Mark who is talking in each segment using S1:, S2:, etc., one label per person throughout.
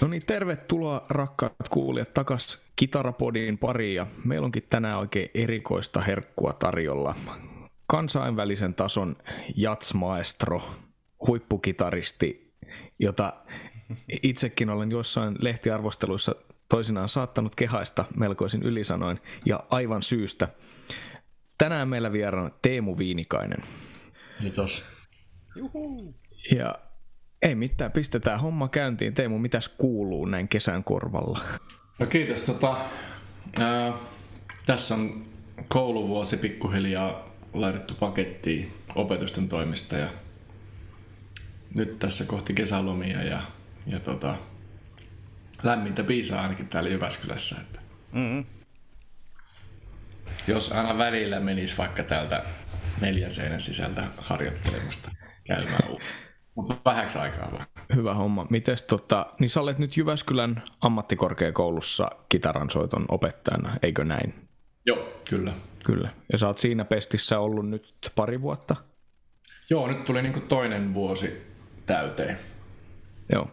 S1: No niin, tervetuloa rakkaat kuulijat takas Kitarapodiin pariin ja meillä onkin tänään oikein erikoista herkkua tarjolla. Kansainvälisen tason jatsmaestro, huippukitaristi, jota itsekin olen jossain lehtiarvosteluissa toisinaan saattanut kehaista melkoisin ylisanoin ja aivan syystä. Tänään meillä vieraana Teemu Viinikainen.
S2: Kiitos.
S1: Ja ei mitään, pistetään homma käyntiin. Teemu, mitäs kuuluu näin kesän korvalla?
S2: No kiitos. Tota, ää, tässä on kouluvuosi pikkuhiljaa laitettu pakettiin opetusten toimista ja nyt tässä kohti kesälomia ja, ja tota, lämmintä piisaa ainakin täällä Jyväskylässä. Että mm-hmm. Jos aina välillä menisi vaikka täältä neljän seinän sisältä harjoittelemasta käymään mutta vähäksi aikaa vaan.
S1: Hyvä homma. Mites tota, niin sä olet nyt Jyväskylän ammattikorkeakoulussa kitaransoiton opettajana, eikö näin?
S2: Joo, kyllä.
S1: Kyllä. Ja sä oot siinä pestissä ollut nyt pari vuotta?
S2: Joo, nyt tuli niinku toinen vuosi täyteen.
S1: Joo.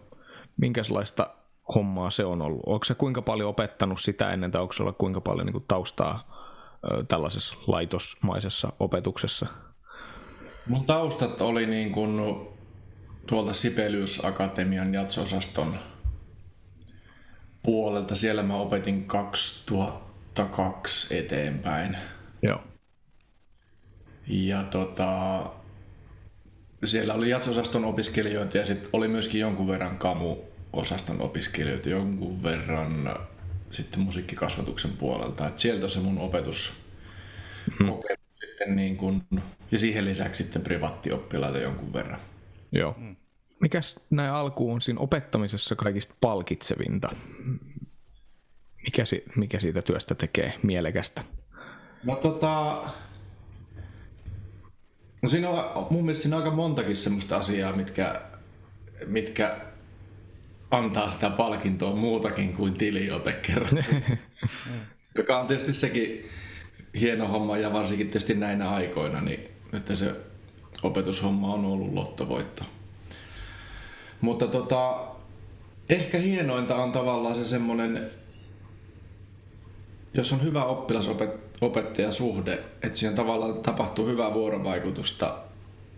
S1: Minkälaista hommaa se on ollut? Onko se kuinka paljon opettanut sitä ennen, tai onko sulla kuinka paljon niin kuin taustaa ö, tällaisessa laitosmaisessa opetuksessa?
S2: Mun taustat oli niin kuin tuolta Sibelius Akatemian jatsosaston puolelta. Siellä mä opetin 2002 eteenpäin.
S1: Joo.
S2: Ja tota, siellä oli jatsosaston opiskelijoita ja sitten oli myöskin jonkun verran kamu-osaston opiskelijoita, jonkun verran sitten musiikkikasvatuksen puolelta. Et sieltä se mun opetus hmm. sitten niin kun, ja siihen lisäksi sitten privaattioppilaita jonkun verran.
S1: Joo. Mm. Mikäs näin alkuun siinä opettamisessa kaikista palkitsevinta? Mikä, si- mikä siitä työstä tekee mielekästä?
S2: No tota... No siinä on mun mielestä siinä on aika montakin semmoista asiaa, mitkä, mitkä antaa sitä palkintoa muutakin kuin tiliote kerran. Joka on tietysti sekin hieno homma ja varsinkin tietysti näinä aikoina, niin että se opetushomma on ollut lottovoitto. Mutta tota, ehkä hienointa on tavallaan se semmoinen, jos on hyvä oppilasopettajasuhde, että siinä tavallaan tapahtuu hyvää vuorovaikutusta.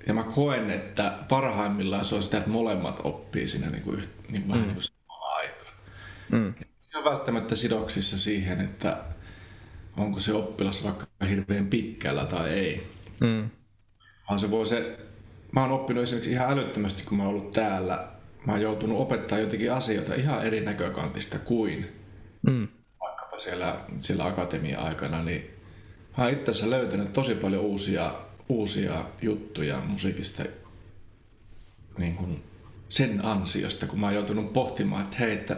S2: Ja mä koen, että parhaimmillaan se on sitä, että molemmat oppii siinä niin kuin, niin mm. vähän niin kuin aikaa. Mm. Se on välttämättä sidoksissa siihen, että onko se oppilas vaikka hirveän pitkällä tai ei. Mm. Vaan se voi se, mä oon oppinut esimerkiksi ihan älyttömästi, kun mä oon ollut täällä. Mä oon joutunut opettaa jotenkin asioita ihan eri näkökantista kuin mm. vaikkapa siellä, siellä akatemia-aikana. Niin mä oon itse asiassa löytänyt tosi paljon uusia, uusia juttuja musiikista niin kuin sen ansiosta, kun mä oon joutunut pohtimaan, että hei, että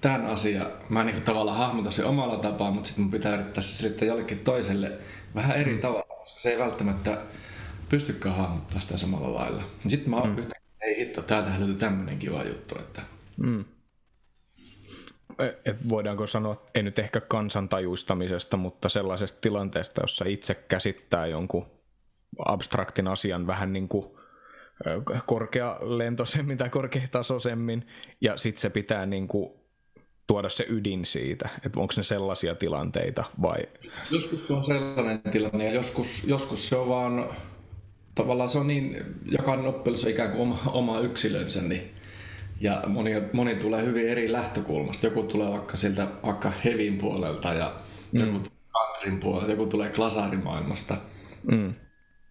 S2: tämän asia, mä niin kuin tavallaan hahmotan sen omalla tapaa, mutta sitten mun pitää yrittää se selittää jollekin toiselle vähän eri mm. tavalla, koska se ei välttämättä pystykään hahmottaa sitä samalla lailla. Sitten mä mm. yhtäkkiä, ei hitto, täältähän löytyy tämmöinen kiva juttu. Että... Mm.
S1: E, et voidaanko sanoa, ei nyt ehkä kansantajuistamisesta, mutta sellaisesta tilanteesta, jossa itse käsittää jonkun abstraktin asian vähän niin kuin korkealentoisemmin tai korkeatasoisemmin, ja sitten se pitää niin kuin tuoda se ydin siitä, että onko ne sellaisia tilanteita vai?
S2: Joskus se on sellainen tilanne ja joskus, joskus se on vaan tavallaan se on niin, jokainen oppilas on ikään kuin oma, oma yksilönsä, niin, ja moni, moni tulee hyvin eri lähtökulmasta. Joku tulee vaikka sieltä vaikka hevin puolelta ja mm. joku tulee countryn puolelta, joku tulee klasarimaailmasta. Mm.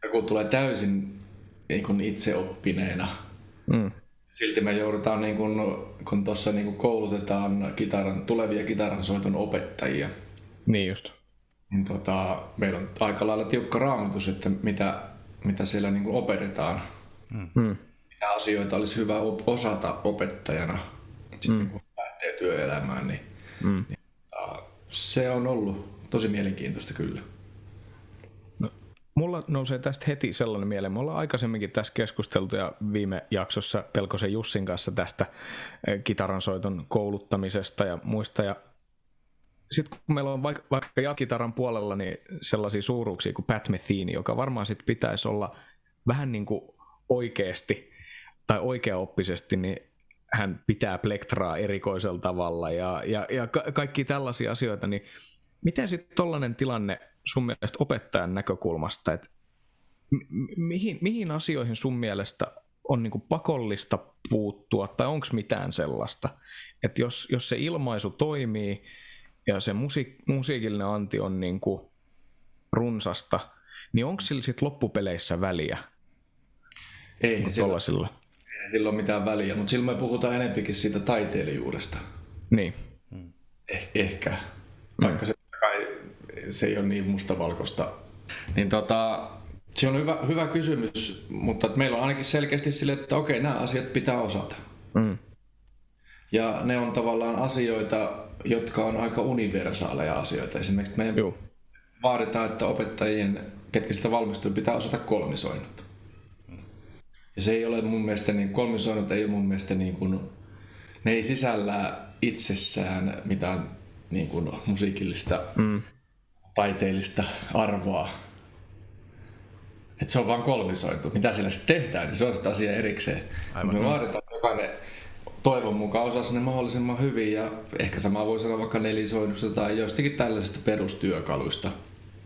S2: Joku tulee täysin niin kuin itseoppineena. Mm. Silti me joudutaan, niin kuin, kun tuossa niin koulutetaan kitaran, tulevia kitaransoiton opettajia.
S1: Niin just.
S2: Niin tota, meillä on aika lailla tiukka raamitus, että mitä mitä siellä niin kuin opetetaan. Mm. Mitä asioita olisi hyvä osata opettajana sitten mm. kun lähtee työelämään. Niin, mm. niin, se on ollut tosi mielenkiintoista kyllä.
S1: No, mulla nousee tästä heti sellainen mieleen. Me ollaan aikaisemminkin tässä keskusteltu ja viime jaksossa Pelkosen Jussin kanssa tästä eh, kitaransoiton kouluttamisesta ja muista. Ja sitten kun meillä on vaikka, vaikka jatkitaran puolella niin sellaisia suuruuksia kuin Pat Metheny, joka varmaan sitten pitäisi olla vähän niin kuin oikeasti tai oikeaoppisesti niin hän pitää plektraa erikoisella tavalla ja, ja, ja ka- kaikki tällaisia asioita, niin miten sitten tollainen tilanne sun mielestä opettajan näkökulmasta, että mi- mihin, mihin asioihin sun mielestä on niin pakollista puuttua tai onko mitään sellaista, että jos, jos se ilmaisu toimii ja se musiik- musiikillinen anti on niin kuin runsasta, niin onko sillä sitten loppupeleissä väliä?
S2: Ei sillä, ei sillä ole mitään väliä, mutta silloin me puhutaan enempikin siitä taiteilijuudesta.
S1: Niin.
S2: Eh, ehkä, vaikka se, kai, se ei ole niin mustavalkoista. Niin tota, se on hyvä, hyvä kysymys, mutta meillä on ainakin selkeästi sille, että okei, nämä asiat pitää osata. Mm. Ja ne on tavallaan asioita, jotka on aika universaaleja asioita. Esimerkiksi me Joo. vaaditaan, että opettajien, ketkä sitä valmistuu, pitää osata kolmisoinnut. Ja se ei ole mun mielestä, niin kolmisoinnut ei ole mun mielestä niin kuin, ne ei sisällä itsessään mitään niin kuin musiikillista, mm. taiteellista arvoa. Että se on vain kolmisointu. Mitä sillä sitten tehdään, niin se on sitä asia erikseen. Aivan. Me vaaditaan, että jokainen toivon mukaan osaa ne mahdollisimman hyvin ja ehkä sama voi sanoa vaikka nelisoinnusta tai joistakin tällaisista perustyökaluista.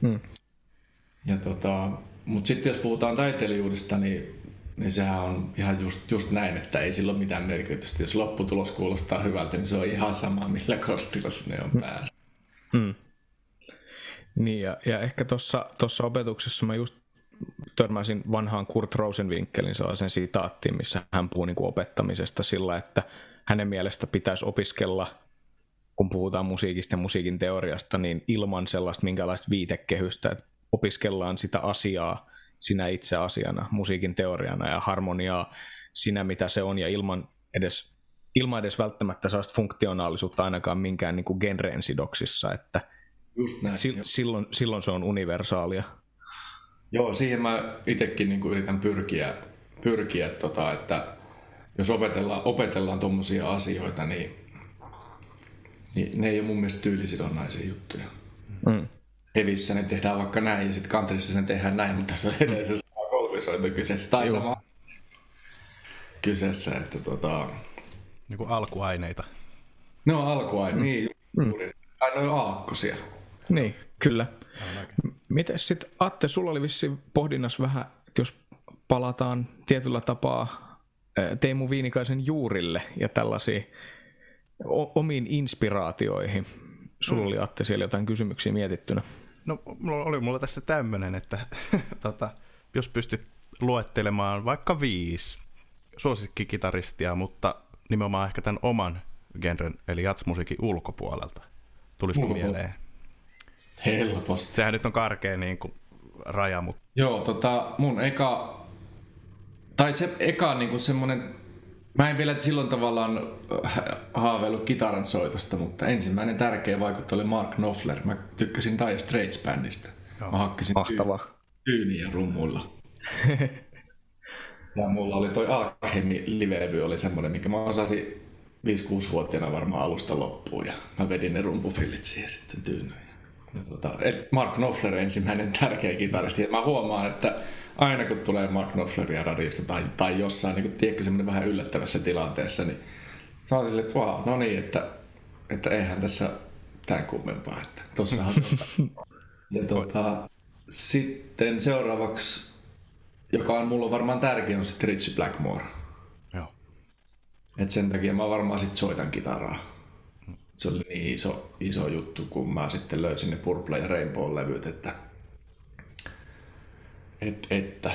S2: Mm. Ja tota, mutta sitten jos puhutaan taiteilijuudesta, niin, niin sehän on ihan just, just näin, että ei sillä ole mitään merkitystä. Jos lopputulos kuulostaa hyvältä, niin se on ihan sama, millä kostilla sinne on päässyt. Mm.
S1: Niin, ja, ja ehkä tuossa opetuksessa mä just törmäsin vanhaan Kurt Rosenwinkelin sellaisen sitaattiin, missä hän puhuu niin kuin opettamisesta sillä, että hänen mielestä pitäisi opiskella, kun puhutaan musiikista ja musiikin teoriasta, niin ilman sellaista minkälaista viitekehystä, että opiskellaan sitä asiaa sinä itse asiana, musiikin teoriana ja harmoniaa sinä mitä se on ja ilman edes, ilman edes välttämättä sellaista funktionaalisuutta ainakaan minkään niin kuin genreen sidoksissa, että
S2: Just näin,
S1: si- silloin, silloin se on universaalia.
S2: Joo, siihen mä itsekin niin yritän pyrkiä, pyrkiä tota, että jos opetellaan, opetellaan tuommoisia asioita, niin, niin ne ei ole mun mielestä tyylisidonnaisia juttuja. Mm. Evissä ne tehdään vaikka näin ja sitten kantrissa sen tehdään näin, mutta se on edelleen se sama kolmisointo kyseessä. Tai Joo. sama kyseessä, että tota...
S3: Niin kuin alkuaineita.
S2: Ne on alkuaineita, mm. niin. Mm. Tai ne on aakkosia.
S1: Niin, kyllä. Miten sitten, Atte, sulla oli vissi pohdinnassa vähän, että jos palataan tietyllä tapaa Teemu Viinikaisen juurille ja tällaisiin omiin inspiraatioihin. Sulla mm. oli Atte siellä jotain kysymyksiä mietittynä.
S3: No mulla oli mulla tässä tämmöinen, että tota, jos pystyt luettelemaan vaikka viisi suosikkikitaristia, mutta nimenomaan ehkä tämän oman genren, eli jatsmusiikin ulkopuolelta. Tulisiko mieleen?
S2: Helposti.
S3: Sehän nyt on karkea niin kuin, raja, mutta...
S2: Joo, tota, mun eka... Tai se eka niin kuin semmoinen... Mä en vielä silloin tavallaan äh, haaveillut kitaran soitosta, mutta ensimmäinen tärkeä vaikuttaja oli Mark Knopfler. Mä tykkäsin Dire Straits bändistä. Joo. Mä hakkasin
S1: Mahtava.
S2: tyyniä rummuilla. ja mulla oli toi Alchemy live oli semmoinen, mikä mä osasin 5-6-vuotiaana varmaan alusta loppuun ja mä vedin ne rumpufillit siihen sitten tyynyyn. Tota, Mark Knopfler ensimmäinen tärkeä kitaristi. Mä huomaan, että aina kun tulee Mark Knopfleria radiosta tai, tai jossain, niin tiedätkö, semmoinen vähän yllättävässä tilanteessa, niin mä oon silleen, että wow, no niin, että, että eihän tässä tämän kummempaa. Että tossahan ja tota, sitten seuraavaksi, joka on mulla varmaan tärkein, on sitten Richie Blackmore.
S3: Joo.
S2: Et sen takia mä varmaan sitten soitan kitaraa se oli niin iso, iso juttu, kun mä sitten löysin ne Purple ja Rainbow-levyt, että, et, että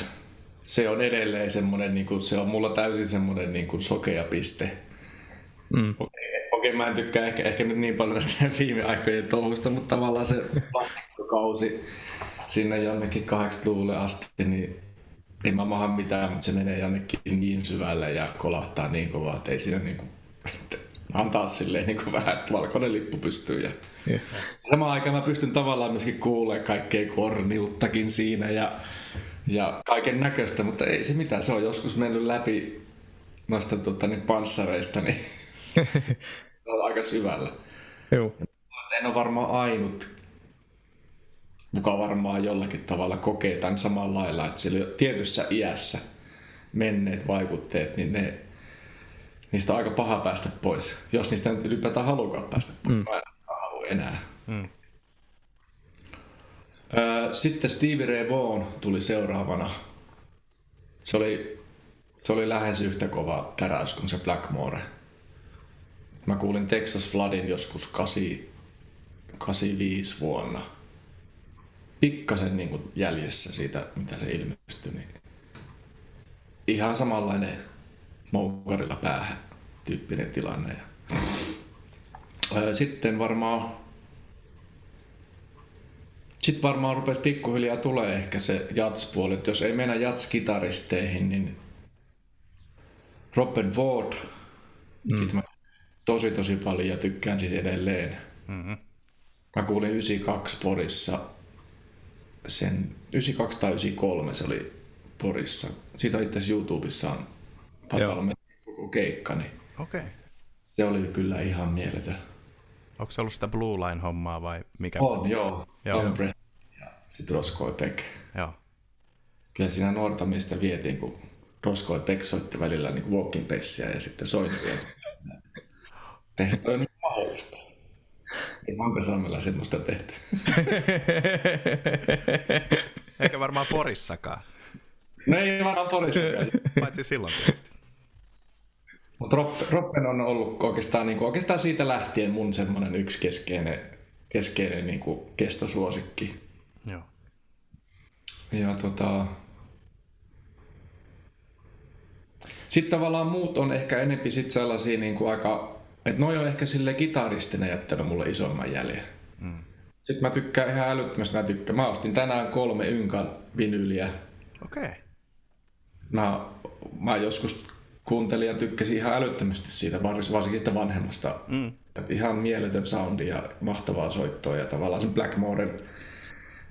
S2: se on edelleen semmoinen, niin kuin, se on mulla täysin semmoinen niin kuin sokea piste. Mm. Okei, okei, mä en tykkää ehkä, ehkä nyt niin paljon näistä viime aikojen touhusta, mutta tavallaan se vastakkokausi sinne jonnekin 80-luvulle asti, niin ei mä maha mitään, mutta se menee jonnekin niin syvälle ja kolahtaa niin kovaa, että ei siinä niin kuin, antaa silleen niin kuin vähän, valkoinen lippu pystyy. Ja yeah. Samaan aikaan mä pystyn tavallaan myöskin kuulemaan kaikkea korniuttakin siinä ja, ja kaiken näköistä, mutta ei se mitään, se on joskus mennyt läpi noista tota, niin panssareista, niin se on aika syvällä.
S1: Joo.
S2: En ole varmaan ainut, kuka varmaan jollakin tavalla kokee tämän samalla lailla, että sillä tietyssä iässä menneet vaikutteet, niin ne niistä on aika paha päästä pois. Jos niistä nyt ylipäätään halukaan päästä pois. Mm. Mä en halua enää. Mm. Sitten Stevie Ray Vaughan tuli seuraavana. Se oli, se oli lähes yhtä kova täräys kuin se Blackmore. Mä kuulin Texas Floodin joskus 8, 85 vuonna. Pikkasen niin kuin jäljessä siitä, mitä se ilmestyi. Niin ihan samanlainen moukkarilla päähän tyyppinen tilanne. Sitten varmaan sitten varmaan rupesi pikkuhiljaa tulee ehkä se jats-puoli, että jos ei mennä jats-kitaristeihin, niin Robin Ward, mm. mä tosi tosi paljon ja tykkään siis edelleen. Mm-hmm. Mä kuulin 92 Porissa, sen 92 tai 93 se oli Porissa. Siitä itse asiassa YouTubessa on patalla koko keikka, niin
S3: okay.
S2: se oli kyllä ihan mieletön.
S3: Onko se ollut sitä Blue Line-hommaa vai mikä?
S2: On, joo. joo. On ja sitten Roskoi Peck.
S3: Joo.
S2: Kyllä siinä nuorta miestä vietiin, kun Roskoi Peck soitti välillä niin walking pessiä ja sitten soitti. Eihän toi nyt mahdollista. Ei Vankasalmella semmoista tehty.
S3: Eikä varmaan Porissakaan.
S2: No ei varmaan Porissakaan.
S3: Paitsi silloin tietysti.
S2: Mutta Roppen on ollut oikeastaan, niin kuin, oikeastaan siitä lähtien mun semmoinen yksi keskeinen, keskeinen niin kuin kestosuosikki.
S3: Joo.
S2: Ja tota... Sitten tavallaan muut on ehkä enempi sit sellaisia niin kuin aika... Että noi on ehkä sille kitaristina jättänyt mulle isomman jäljen. Mm. Sitten mä tykkään ihan älyttömästi. Mä, tykkään. mä ostin tänään kolme Ynkan vinyyliä.
S3: Okei. Okay.
S2: Mä, mä joskus kuuntelin ja tykkäsin ihan älyttömästi siitä, varsinkin sitä vanhemmasta. Mm. Ihan mieletön soundi ja mahtavaa soittoa ja tavallaan sen Blackmoren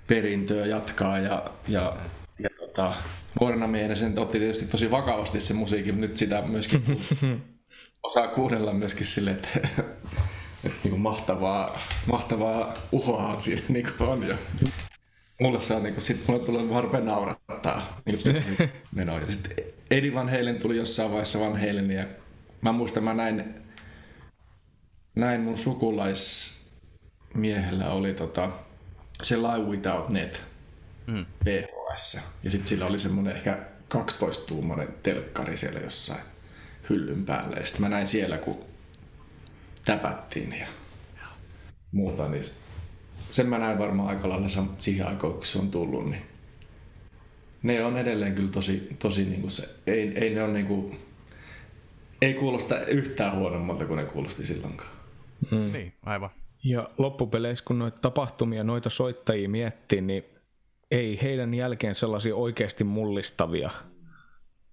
S2: perintöä jatkaa ja, ja, ja tota, nuorena miehenä sen otti tietysti tosi vakavasti se musiikin, mutta nyt sitä myöskin osaa kuunnella myöskin sille, että, että niin kuin mahtavaa, mahtavaa uhoa siinä niin kuin on jo. Mulle se on niin kuin, sit mulle tulee vaan naurattaa niin menoja. Sitten Eddie Van Halen tuli jossain vaiheessa Van Halen ja mä muistan, mä näin, näin mun sukulaismiehellä oli tota, se Live Without Net mm. VHS. Ja sitten sillä oli semmonen ehkä 12-tuumainen telkkari siellä jossain hyllyn päällä. Ja sitten mä näin siellä, kun täpättiin ja muuta, niin sen mä näin varmaan aika lailla siihen aikaan, kun se on tullut, niin ne on edelleen kyllä tosi, tosi niin kuin se, ei, ei ne on niin kuin, ei kuulosta yhtään huonommalta kuin ne kuulosti silloinkaan.
S3: Mm. Niin, aivan.
S1: Ja loppupeleissä, kun noita tapahtumia, noita soittajia miettii, niin ei heidän jälkeen sellaisia oikeasti mullistavia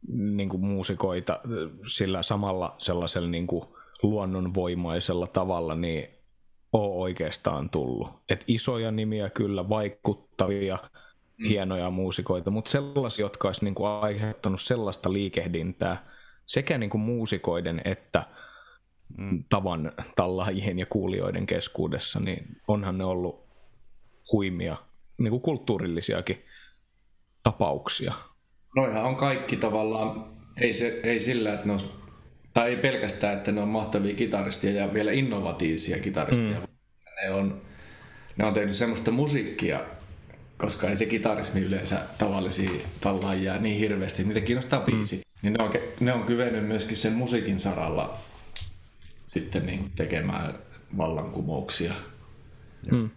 S1: niin kuin muusikoita sillä samalla sellaisella niin kuin luonnonvoimaisella tavalla, niin ole oikeastaan tullut. Et isoja nimiä kyllä, vaikuttavia, mm. hienoja muusikoita, mutta sellaisia, jotka olisi niin kuin aiheuttanut sellaista liikehdintää sekä niin kuin muusikoiden että mm. tavan tallaajien ja kuulijoiden keskuudessa, niin onhan ne ollut huimia niin kuin kulttuurillisiakin tapauksia.
S2: Noihan on kaikki tavallaan, ei, se, ei sillä, että ne on, tai ei pelkästään, että ne on mahtavia kitaristia ja vielä innovatiivisia kitaristia. Mm. Ne on, ne on tehnyt semmoista musiikkia, koska ei se kitarismi yleensä tavallisia tallaajia niin hirveästi, niitä kiinnostaa mm. biisi. Mm. Niin ne on, ne on kyvennyt myöskin sen musiikin saralla sitten niin tekemään vallankumouksia. Mm.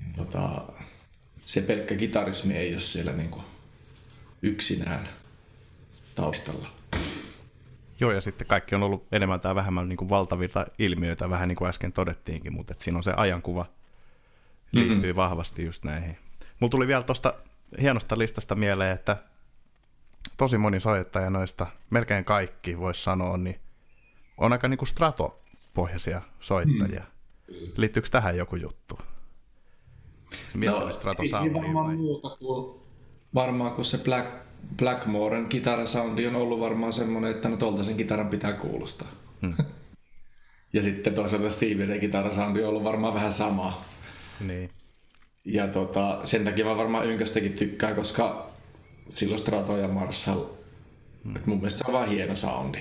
S2: Niin tota, se pelkkä kitarismi ei ole siellä niin kuin yksinään taustalla.
S3: Joo, ja sitten kaikki on ollut enemmän tai vähemmän niin kuin valtavilta ilmiöitä, vähän niin kuin äsken todettiinkin, mutta siinä on se ajankuva liittyy mm-hmm. vahvasti just näihin. Mulla tuli vielä tuosta hienosta listasta mieleen, että tosi moni soittaja noista, melkein kaikki voisi sanoa, niin on aika niinku stratopohjaisia soittajia. Mm. Liittyykö tähän joku juttu?
S2: Se no, strato ei varmaan vai? muuta kuin varmaan kun se Black, Blackmoren kitarasoundi on ollut varmaan semmoinen, että no tuolta sen kitaran pitää kuulostaa. Hmm. ja sitten toisaalta Stevie Ray kitarasoundi on ollut varmaan vähän sama.
S3: Niin.
S2: Ja tota, sen takia mä varmaan Ynkästäkin tykkään, koska silloin Strato ja Marshall, hmm. että mun mielestä se on vaan hieno soundi.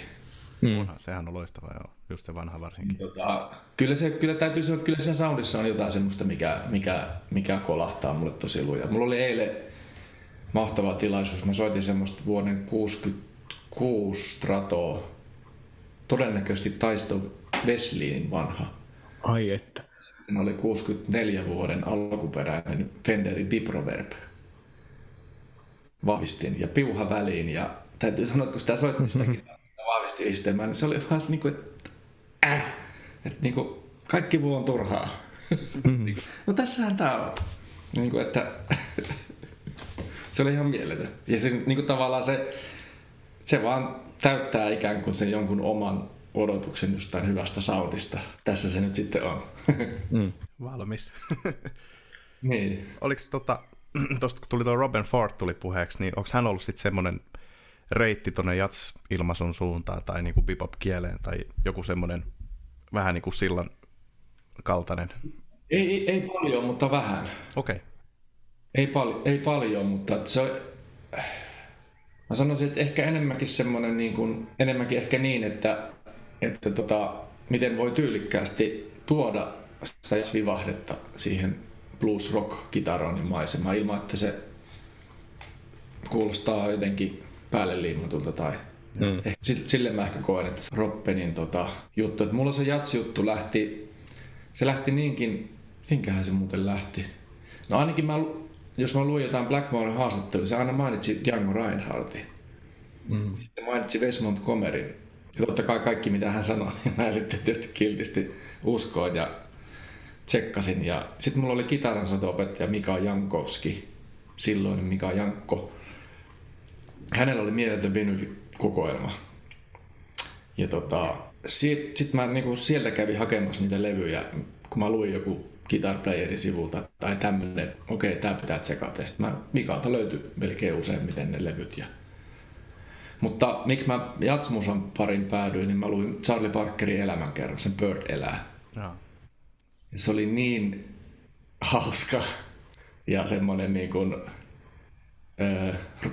S3: Mm. sehän on loistava, joo. Just se vanha varsinkin.
S2: Tota, kyllä, se, kyllä täytyy sanoa, että kyllä sen soundissa on jotain semmoista, mikä, mikä, mikä kolahtaa mulle tosi lujaa. Mulla oli eilen mahtava tilaisuus. Mä soitin semmoista vuoden 66 Stratoa. Todennäköisesti taisto Wesleyin vanha.
S1: Ai että.
S2: Sitten oli 64 vuoden alkuperäinen Fenderi Diproverb. Vahvistin ja piuha väliin ja täytyy sanoa, että kun sitä soitti sitä vahvisti yhdistelmää, niin se oli vaan niin kuin, että äh, että niin kuin, kaikki muu on turhaa. Mm. no tässähän tää on. Niin kuin, että se oli ihan mieletön. Ja se, niin kuin tavallaan se, se vaan täyttää ikään kuin sen jonkun oman odotuksen jostain hyvästä soundista. Tässä se nyt sitten on.
S3: mm. Valmis.
S2: niin.
S3: Oliko tota, tuosta kun tuli tuo Robin Ford tuli puheeksi, niin onko hän ollut sitten semmoinen reitti tuonne jats-ilmaisun suuntaan tai niin kuin bebop-kieleen tai joku semmoinen vähän niin kuin sillan kaltainen?
S2: Ei, ei, ei paljon, mutta vähän.
S3: Okei. Okay.
S2: Ei, pal- ei paljon, mutta se on... Mä sanoisin, että ehkä enemmänkin semmoinen niin kuin, enemmänkin ehkä niin, että, että tota, miten voi tyylikkäästi tuoda sitä vivahdetta siihen blues rock kitaronin maisemaan ilman, että se kuulostaa jotenkin päälle liimatulta tai mm. ehkä sille mä ehkä koen, että Roppenin tota, juttu, että mulla se jats-juttu lähti, se lähti niinkin, minkähän se muuten lähti? No ainakin mä, jos mä luin jotain Blackmoren haastattelua, se aina mainitsi Django Reinhardtin. Mm. Sitten mainitsi Wes Montgomeryn. Ja totta kai kaikki mitä hän sanoi, niin mä sitten tietysti kiltisti uskoin ja tsekkasin. Ja sitten mulla oli kitaransoito-opettaja Mika Jankowski, silloin Mika Jankko hänellä oli mieletön vinylikokoelma. Ja tota, sitten sit mä niinku sieltä kävin hakemassa niitä levyjä, kun mä luin joku Guitar Playerin sivulta tai tämmönen, okei, okay, tää pitää tsekata. Sitten mä Mikalta löytyi melkein useimmiten ne levyt. Ja... Mutta miksi mä Jatsmusan parin päädyin, niin mä luin Charlie Parkerin elämänkerran, sen Bird elää. Ja. Se oli niin hauska ja semmoinen niin kuin,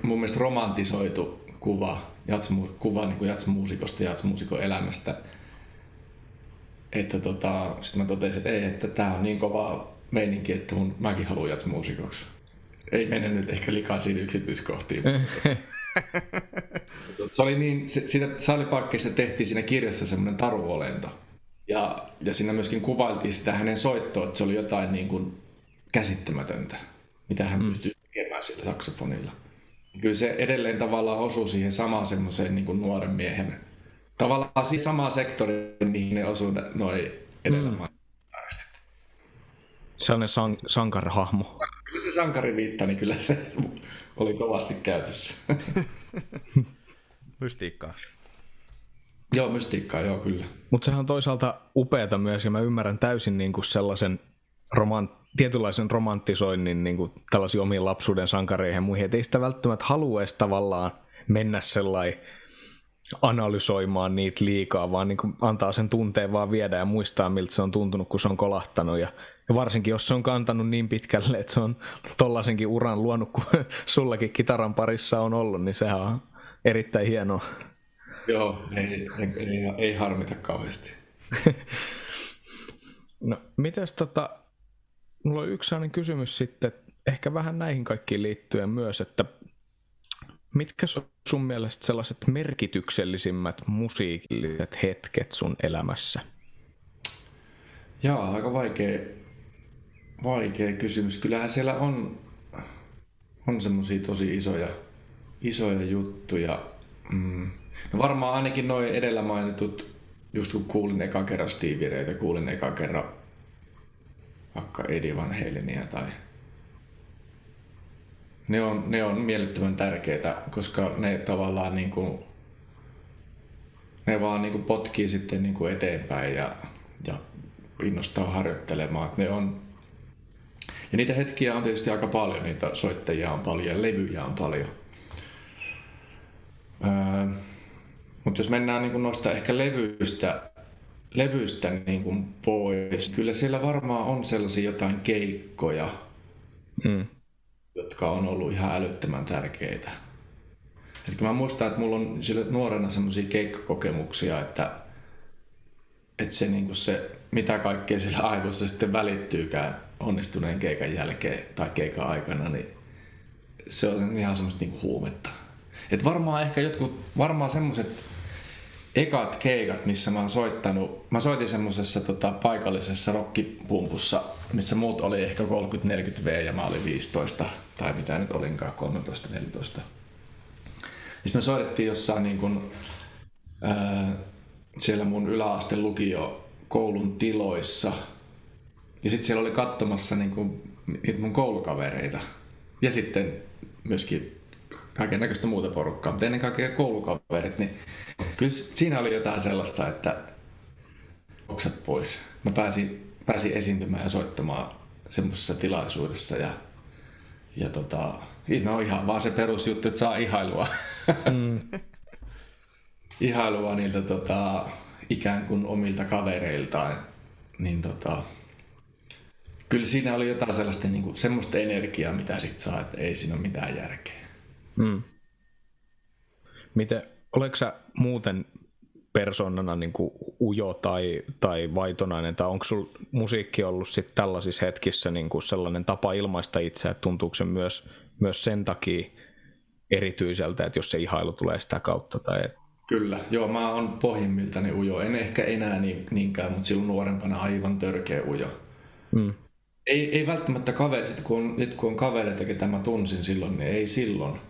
S2: mun mielestä romantisoitu kuva, jatsmu, kuva niin kuin jatsmuusikosta ja jatsmuusikon elämästä. Että tota, sitten mä totesin, että ei, että tää on niin kova meininki, että mun, mäkin haluan jatsmuusikoksi. Ei mene nyt ehkä liikaa siinä yksityiskohtiin. se oli niin, se, siinä Saliparkkeissa tehtiin siinä kirjassa semmoinen taruolento. Ja, ja siinä myöskin kuvailtiin sitä hänen soittoa, että se oli jotain niin kuin käsittämätöntä, mitä hän mm. pystyi tekemään sillä saksofonilla. Kyllä se edelleen tavallaan osuu siihen samaan semmoiseen niin kuin nuoren miehen, tavallaan siihen samaan sektoriin, mihin ne osuu noin edellä mm.
S1: Sellainen san- sankarihahmo.
S2: Kyllä se sankariviitta, niin kyllä se oli kovasti käytössä.
S3: Mystiikkaa.
S2: Joo, mystiikkaa, joo, kyllä.
S1: Mutta sehän on toisaalta upeata myös, ja mä ymmärrän täysin niin kuin sellaisen romant tietynlaisen romanttisoinnin niin kuin tällaisiin omiin lapsuuden sankareihin ja muihin, ei sitä välttämättä haluaisi tavallaan mennä sellainen analysoimaan niitä liikaa, vaan niin kuin antaa sen tunteen vaan viedä ja muistaa, miltä se on tuntunut, kun se on kolahtanut. Ja, ja varsinkin, jos se on kantanut niin pitkälle, että se on tollaisenkin uran luonut, kun sullakin kitaran parissa on ollut, niin sehän on erittäin hienoa.
S2: Joo, ei, ei, ei, ei harmita kauheasti.
S1: no, mitäs tota, mulla on yksi sellainen kysymys sitten, ehkä vähän näihin kaikkiin liittyen myös, että mitkä on sun mielestä sellaiset merkityksellisimmät musiikilliset hetket sun elämässä?
S2: Jaa, aika vaikea, vaikea kysymys. Kyllähän siellä on, on semmoisia tosi isoja, isoja juttuja. Mm. No varmaan ainakin noin edellä mainitut, just kun kuulin eka kerran Stevie kuulin eka kerran vaikka Eddie Van Halenia tai ne on, ne on mielettömän tärkeitä, koska ne tavallaan niin kuin, ne vaan niin kuin potkii sitten niin kuin eteenpäin ja, ja innostaa harjoittelemaan. ne on, ja niitä hetkiä on tietysti aika paljon, niitä soittajia on paljon, levyjä on paljon. Öö, mutta jos mennään niin kuin noista ehkä levyistä levystä niin kuin pois. Kyllä siellä varmaan on sellaisia jotain keikkoja, mm. jotka on ollut ihan älyttömän tärkeitä. Et mä muistan, että mulla on sille nuorena semmoisia keikkakokemuksia, että, että se, niin se, mitä kaikkea sillä aivoissa sitten välittyykään onnistuneen keikan jälkeen tai keikan aikana, niin se on ihan semmoista niin huumetta. Et varmaan ehkä jotkut, varmaan semmoiset ekat keikat, missä mä oon soittanut, mä soitin semmoisessa tota, paikallisessa rockipumpussa, missä muut oli ehkä 30-40 V ja mä olin 15 tai mitä nyt olinkaan, 13-14. Sitten me soitettiin jossain niin kun, ää, siellä mun yläaste lukio koulun tiloissa. Ja sitten siellä oli katsomassa niin kun, niitä mun koulukavereita. Ja sitten myöskin kaiken näköistä muuta porukkaa, mutta ennen kaikkea koulukaverit, niin kyllä siinä oli jotain sellaista, että oksat pois. Mä pääsin, pääsin esiintymään ja soittamaan semmoisessa tilaisuudessa ja, ja tota, no ihan vaan se perusjuttu, että saa ihailua. Mm. ihailua niiltä tota, ikään kuin omilta kavereiltaan. Niin tota, kyllä siinä oli jotain sellaista niin kuin, semmoista energiaa, mitä sit saa, että ei siinä ole mitään järkeä. Mm.
S1: Miten, oletko sä muuten persoonana niin kuin ujo tai, tai vaitonainen, tai onko sul musiikki ollut sit tällaisissa hetkissä niin kuin sellainen tapa ilmaista itseä, että tuntuuko se myös, myös sen takia erityiseltä, että jos se ihailu tulee sitä kautta? Tai...
S2: Kyllä, joo, mä oon pohjimmiltani ujo. En ehkä enää niin, niinkään, mutta silloin nuorempana aivan törkeä ujo. Mm. Ei, ei välttämättä kaverit, kun on, nyt kun on kavereita, ketä mä tunsin silloin, niin ei silloin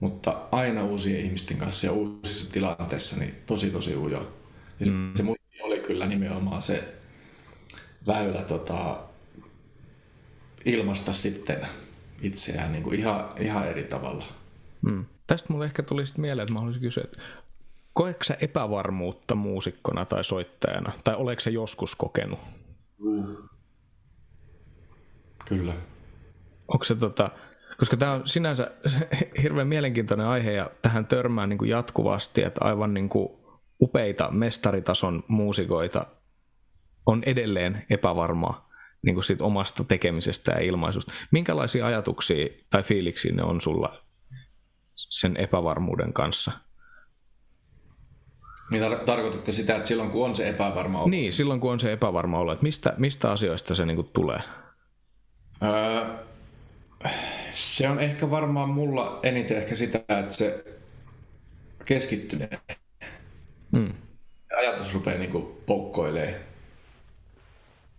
S2: mutta aina uusien ihmisten kanssa ja uusissa tilanteissa niin tosi tosi ujo. Ja mm. se musiikki oli kyllä nimenomaan se väylä tota, ilmasta sitten itseään niin kuin ihan, ihan eri tavalla.
S1: Mm. Tästä mulle ehkä tuli sitten mieleen, että mä haluaisin kysyä, että koetko sä epävarmuutta muusikkona tai soittajana, tai oletko sä joskus kokenut? Mm.
S2: Kyllä.
S1: Onko se tota, koska tämä on sinänsä hirveän mielenkiintoinen aihe ja tähän törmää niin kuin jatkuvasti, että aivan niin kuin upeita mestaritason muusikoita on edelleen epävarmaa niin kuin siitä omasta tekemisestä ja ilmaisusta. Minkälaisia ajatuksia tai fiiliksiä ne on sulla sen epävarmuuden kanssa?
S2: Niin tar- tarkoitatko sitä, että silloin kun on se epävarma olo?
S1: Niin, silloin kun on se epävarma olo, että mistä, mistä asioista se niin kuin tulee? Öö,
S2: se on ehkä varmaan mulla eniten ehkä sitä, että se keskittyneen mm. ajatus rupeaa niinku poukkoilee.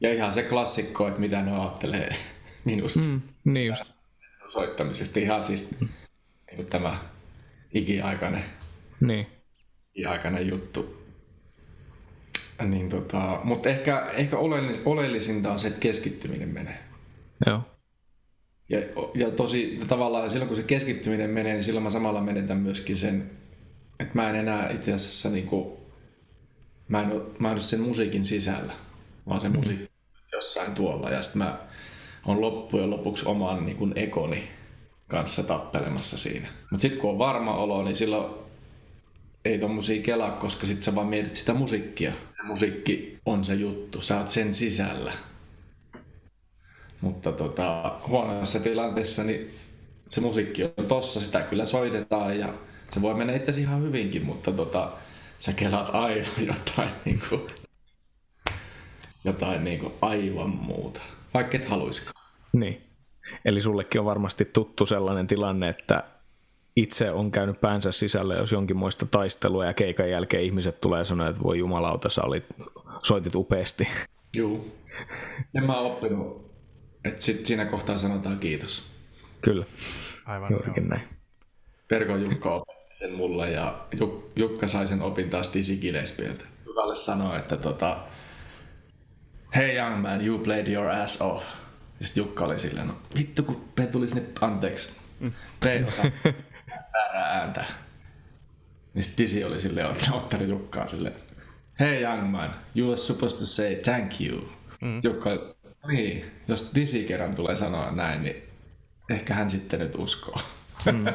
S2: Ja ihan se klassikko, että mitä ne ajattelee minusta. Mm,
S1: niin just.
S2: Soittamisesta. Ihan siis mm. niin tämä ikiaikainen,
S1: niin.
S2: ikiaikainen juttu. Niin tota, mutta ehkä, ehkä oleellisinta on se, että keskittyminen menee.
S1: Joo.
S2: Ja, ja tosi tavallaan silloin kun se keskittyminen menee, niin silloin mä samalla menetän myöskin sen, että mä en enää itse asiassa niin kuin, mä en, ole, mä en ole sen musiikin sisällä, vaan se mm. musiikki jossain tuolla. Ja sitten mä on loppujen lopuksi oman niin kuin ekoni kanssa tappelemassa siinä. Mutta sitten kun on varma olo, niin silloin ei tommosia kelaa, koska sit sä vaan mietit sitä musiikkia. Se musiikki on se juttu, sä oot sen sisällä. Mutta tota, huonoissa tilanteessa niin se musiikki on tossa, sitä kyllä soitetaan ja se voi mennä itse ihan hyvinkin, mutta tota, sä kelaat aivan jotain, niin kuin, jotain niin kuin aivan muuta, vaikka et haluiskaan.
S1: Niin. Eli sullekin on varmasti tuttu sellainen tilanne, että itse on käynyt päänsä sisällä, jos jonkinmoista taistelua ja keikan jälkeen ihmiset tulee sanoa, että voi jumalauta, sä olit, soitit upeasti.
S2: Joo. En mä oppinut että sit siinä kohtaa sanotaan kiitos.
S1: Kyllä.
S3: Aivan Juurikin
S1: näin.
S2: Perko Jukka opetti sen mulle ja Juk- Jukka sai sen opin taas Dizzy Gillespieltä. Jukalle sanoi, että tota, Hey young man, you played your ass off. Ja sitten Jukka oli silleen, no vittu kun P tulisi nyt anteeksi. P osaa väärää ääntä. Niin sitten Dizzy oli silleen ottanut Jukkaa silleen, Hey young man, you were supposed to say thank you. Mm. Jukka niin, jos Disi kerran tulee sanoa näin, niin ehkä hän sitten nyt uskoo. Mm.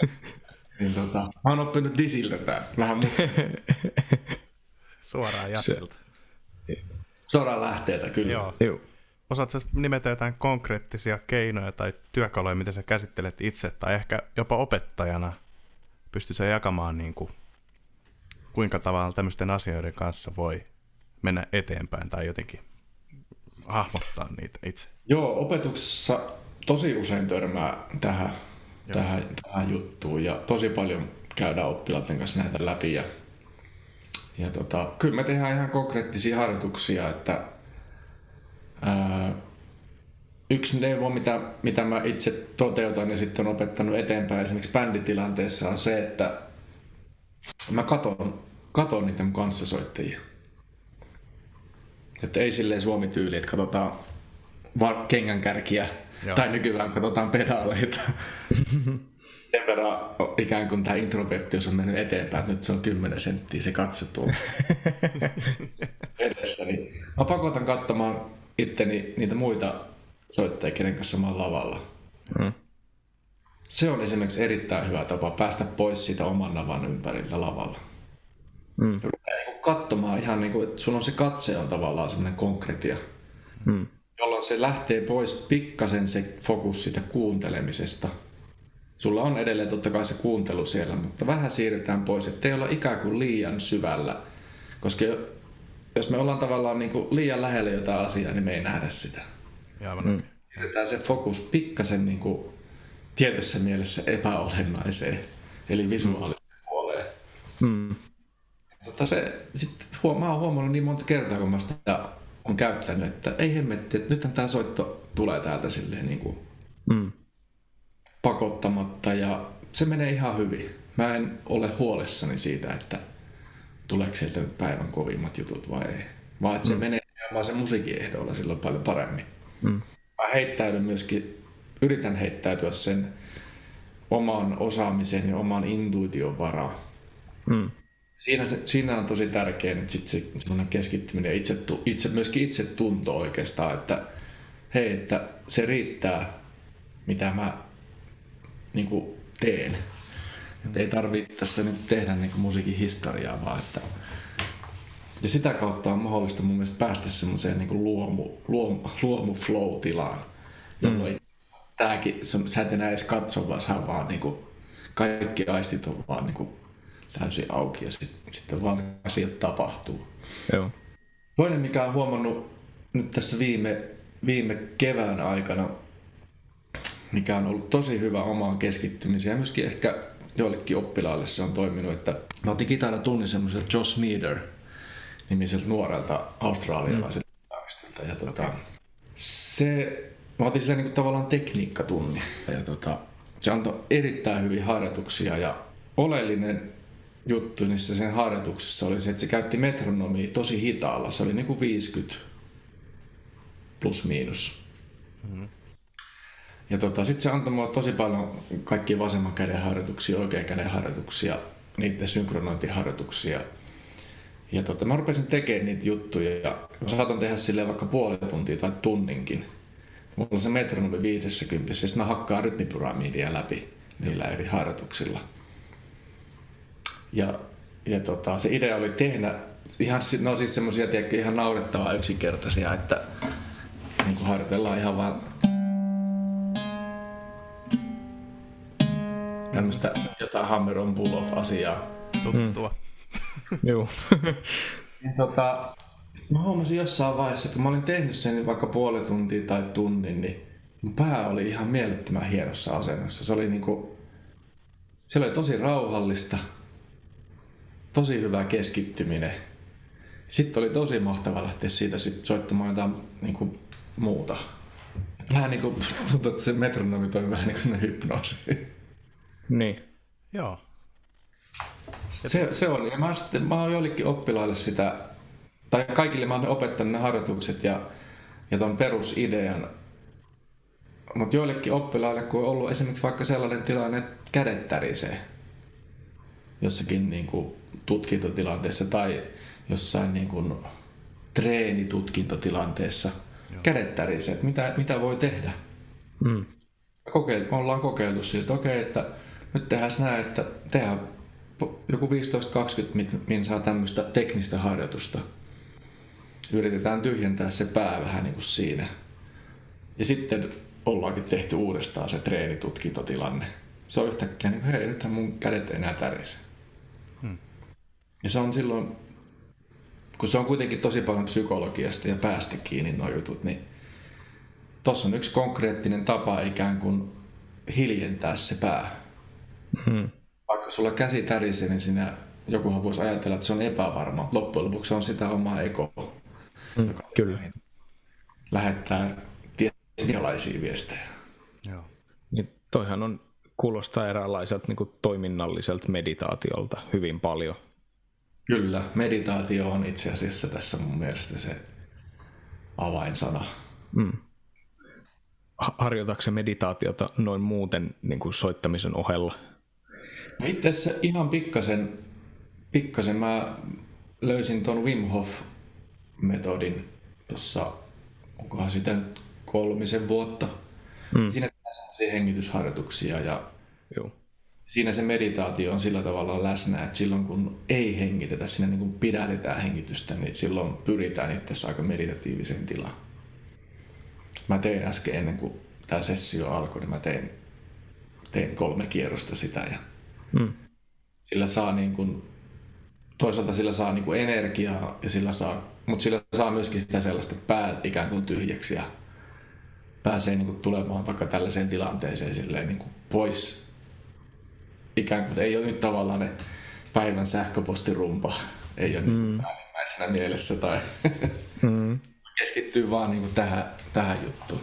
S2: niin tota, mä oon oppinut Disiltä tämän vähän
S3: Suoraan Jassilta.
S2: Suoraan lähteeltä, kyllä.
S3: Joo. Joo. Osaatko nimetä jotain konkreettisia keinoja tai työkaluja, miten sä käsittelet itse, tai ehkä jopa opettajana pystyt sä jakamaan, niin kuin, kuinka tavallaan tämmöisten asioiden kanssa voi mennä eteenpäin tai jotenkin hahmottaa niitä itse?
S2: Joo, opetuksessa tosi usein törmää tähän, tähän, tähän juttuun ja tosi paljon käydään oppilaiden kanssa näitä läpi. Ja, ja tota, kyllä me tehdään ihan konkreettisia harjoituksia, että ää, yksi neuvo, mitä, mitä mä itse toteutan ja sitten on opettanut eteenpäin esimerkiksi bänditilanteessa on se, että mä katon, katon niitä mun kanssasoittajia. Että ei silleen suomi-tyyli, että katsotaan vaan kengänkärkiä Joo. tai nykyään katsotaan pedaaleita. Sen verran ikään kuin tämä introverttius on mennyt eteenpäin, että nyt se on 10 senttiä se katse tuolla edessä. Niin mä pakotan katsomaan itteni niitä muita soittajia, kenen kanssa mä oon lavalla. Hmm. Se on esimerkiksi erittäin hyvä tapa päästä pois siitä oman navan ympäriltä lavalla. Mm. katsomaan ihan niin kuin, että sulla on se katse on tavallaan semmoinen konkretia. Mm. Jolloin se lähtee pois pikkasen se fokus siitä kuuntelemisesta. Sulla on edelleen totta kai se kuuntelu siellä, mutta vähän siirretään pois, ettei olla ikään kuin liian syvällä. Koska jos me ollaan tavallaan niin kuin liian lähellä jotain asiaa, niin me ei nähdä sitä. Mm. Siirretään se fokus pikkasen niin kuin tietyssä mielessä epäolennaiseen, eli visuaaliseen mm. puoleen. Mm. Tota se, sit huom- mä oon huomannut niin monta kertaa, kun mä sitä on käyttänyt, että ei hemmetti, että nythän tämä soitto tulee täältä silleen niin kuin mm. pakottamatta ja se menee ihan hyvin. Mä en ole huolissani siitä, että tuleeko sieltä nyt päivän kovimmat jutut vai ei. Vaan että se mm. menee vaan se musiikin ehdolla silloin paljon paremmin. Mm. Mä heittäydyn myöskin, yritän heittäytyä sen oman osaamisen ja oman intuition varaan. Mm siinä, se, siinä on tosi tärkeä nyt sit se semmoinen keskittyminen ja itse, itse, myöskin itse tunto oikeastaan, että hei, että se riittää, mitä mä niin kuin teen. Että ei tarvitse tässä nyt tehdä niin kuin musiikin historiaa, vaan että ja sitä kautta on mahdollista mun mielestä päästä semmoiseen niin luomu, luomu, luomu flow-tilaan, jolloin mm. tääkin, sä et enää edes katso, vaan sä vaan niin kuin, kaikki aistit on vaan niin kuin täysin auki ja sit, sitten vaan asiat tapahtuu. Joo. Toinen, mikä on huomannut nyt tässä viime, viime kevään aikana, mikä on ollut tosi hyvä omaan keskittymiseen ja myöskin ehkä joillekin oppilaille se on toiminut, että mä otin kitara tunnin semmoiselta Josh Meader nimiseltä nuorelta australialaiselta mm. ja tota, se, mä otin sille niin tavallaan tekniikkatunni ja tota, se antoi erittäin hyviä harjoituksia ja oleellinen juttu niissä sen harjoituksessa oli se, että se käytti metronomia tosi hitaalla. Se oli niin kuin 50 plus miinus. Mm-hmm. Ja tota, sitten se antoi mulle tosi paljon kaikkia vasemman käden harjoituksia, oikean käden harjoituksia, niiden synkronointiharjoituksia. Ja tota, mä rupesin tekemään niitä juttuja ja mä saatan tehdä sille vaikka puoli tuntia tai tunninkin. Mulla on se metronomi 50 ja sitten mä hakkaan rytmipyramidia läpi niillä eri harjoituksilla. Ja, ja tota, se idea oli tehdä ihan, no siis semmoisia ihan naurettavaa yksinkertaisia, että niin kuin harjoitellaan ihan vaan tämmöistä jotain hammer on pull off asiaa.
S3: Tuttua.
S1: Mm. Joo.
S2: tota, mä huomasin jossain vaiheessa, että kun mä olin tehnyt sen vaikka puoli tuntia tai tunnin, niin mun pää oli ihan mielettömän hienossa asennossa. Se oli niinku, se oli tosi rauhallista tosi hyvä keskittyminen. Sitten oli tosi mahtava lähteä siitä sit soittamaan jotain niin kuin, muuta. Vähän niin kuin tuntuu, että se metronomi toimi vähän niin kuin hypnoosi.
S1: Niin.
S3: Joo.
S2: Se, se on. Ja mä, sitten, mä oon joillekin oppilaille sitä, tai kaikille mä oon opettanut ne harjoitukset ja, ja ton perusidean. Mutta joillekin oppilaille, kun on ollut esimerkiksi vaikka sellainen tilanne, että kädet tärisee jossakin niin kuin tutkintotilanteessa tai jossain niin kuin treenitutkintotilanteessa Joo. kädet tärisee, että mitä, mitä voi tehdä. Mm. Kokeil, me ollaan kokeiltu siltä, okei, okay, että nyt tehdään näin, että tehdään joku 15-20 minsaa tämmöistä teknistä harjoitusta. Yritetään tyhjentää se pää vähän niin kuin siinä. Ja sitten ollaankin tehty uudestaan se treenitutkintotilanne. se on yhtäkkiä niin kuin, hei, nythän mun kädet ei enää tärise. Ja se on silloin, kun se on kuitenkin tosi paljon psykologiasta ja päästä kiinni nuo jutut, niin tuossa on yksi konkreettinen tapa ikään kuin hiljentää se pää. Hmm. Vaikka sulla käsi tärisee, niin siinä jokuhan voisi ajatella, että se on epävarma. Loppujen lopuksi se on sitä omaa ekoa,
S1: hmm, joka kyllä.
S2: lähettää tietynlaisia viestejä.
S1: Joo. Niin toihan on, kuulostaa eräänlaiselta niin toiminnalliselta meditaatiolta hyvin paljon.
S2: Kyllä, meditaatio on itse asiassa tässä mun mielestä se avainsana. Mm
S1: harjoitatko meditaatiota noin muuten niin kuin soittamisen ohella?
S2: No itse asiassa ihan pikkasen, pikkasen mä löysin tuon Wim Hof-metodin tuossa, onkohan sitä nyt kolmisen vuotta. Hmm. Siinä tehdään sellaisia hengitysharjoituksia ja Joo. Siinä se meditaatio on sillä tavalla läsnä, että silloin kun ei hengitetä, siinä niin kuin pidätetään hengitystä, niin silloin pyritään itse aika meditatiiviseen tilaan mä tein äsken ennen kuin tämä sessio alkoi, niin mä tein, tein kolme kierrosta sitä ja mm. sillä saa niin kuin, toisaalta sillä saa niin kuin energiaa ja sillä saa, mutta sillä saa myöskin sitä sellaista, että pää ikään kuin tyhjäksi ja pääsee niin kuin tulemaan vaikka tällaiseen tilanteeseen silleen niin kuin pois ikään kuin, ei ole nyt tavallaan ne päivän sähköpostirumpa, ei ole mm. niin päällimmäisenä mielessä tai mm keskittyy vaan niin kuin tähän, tähän juttuun.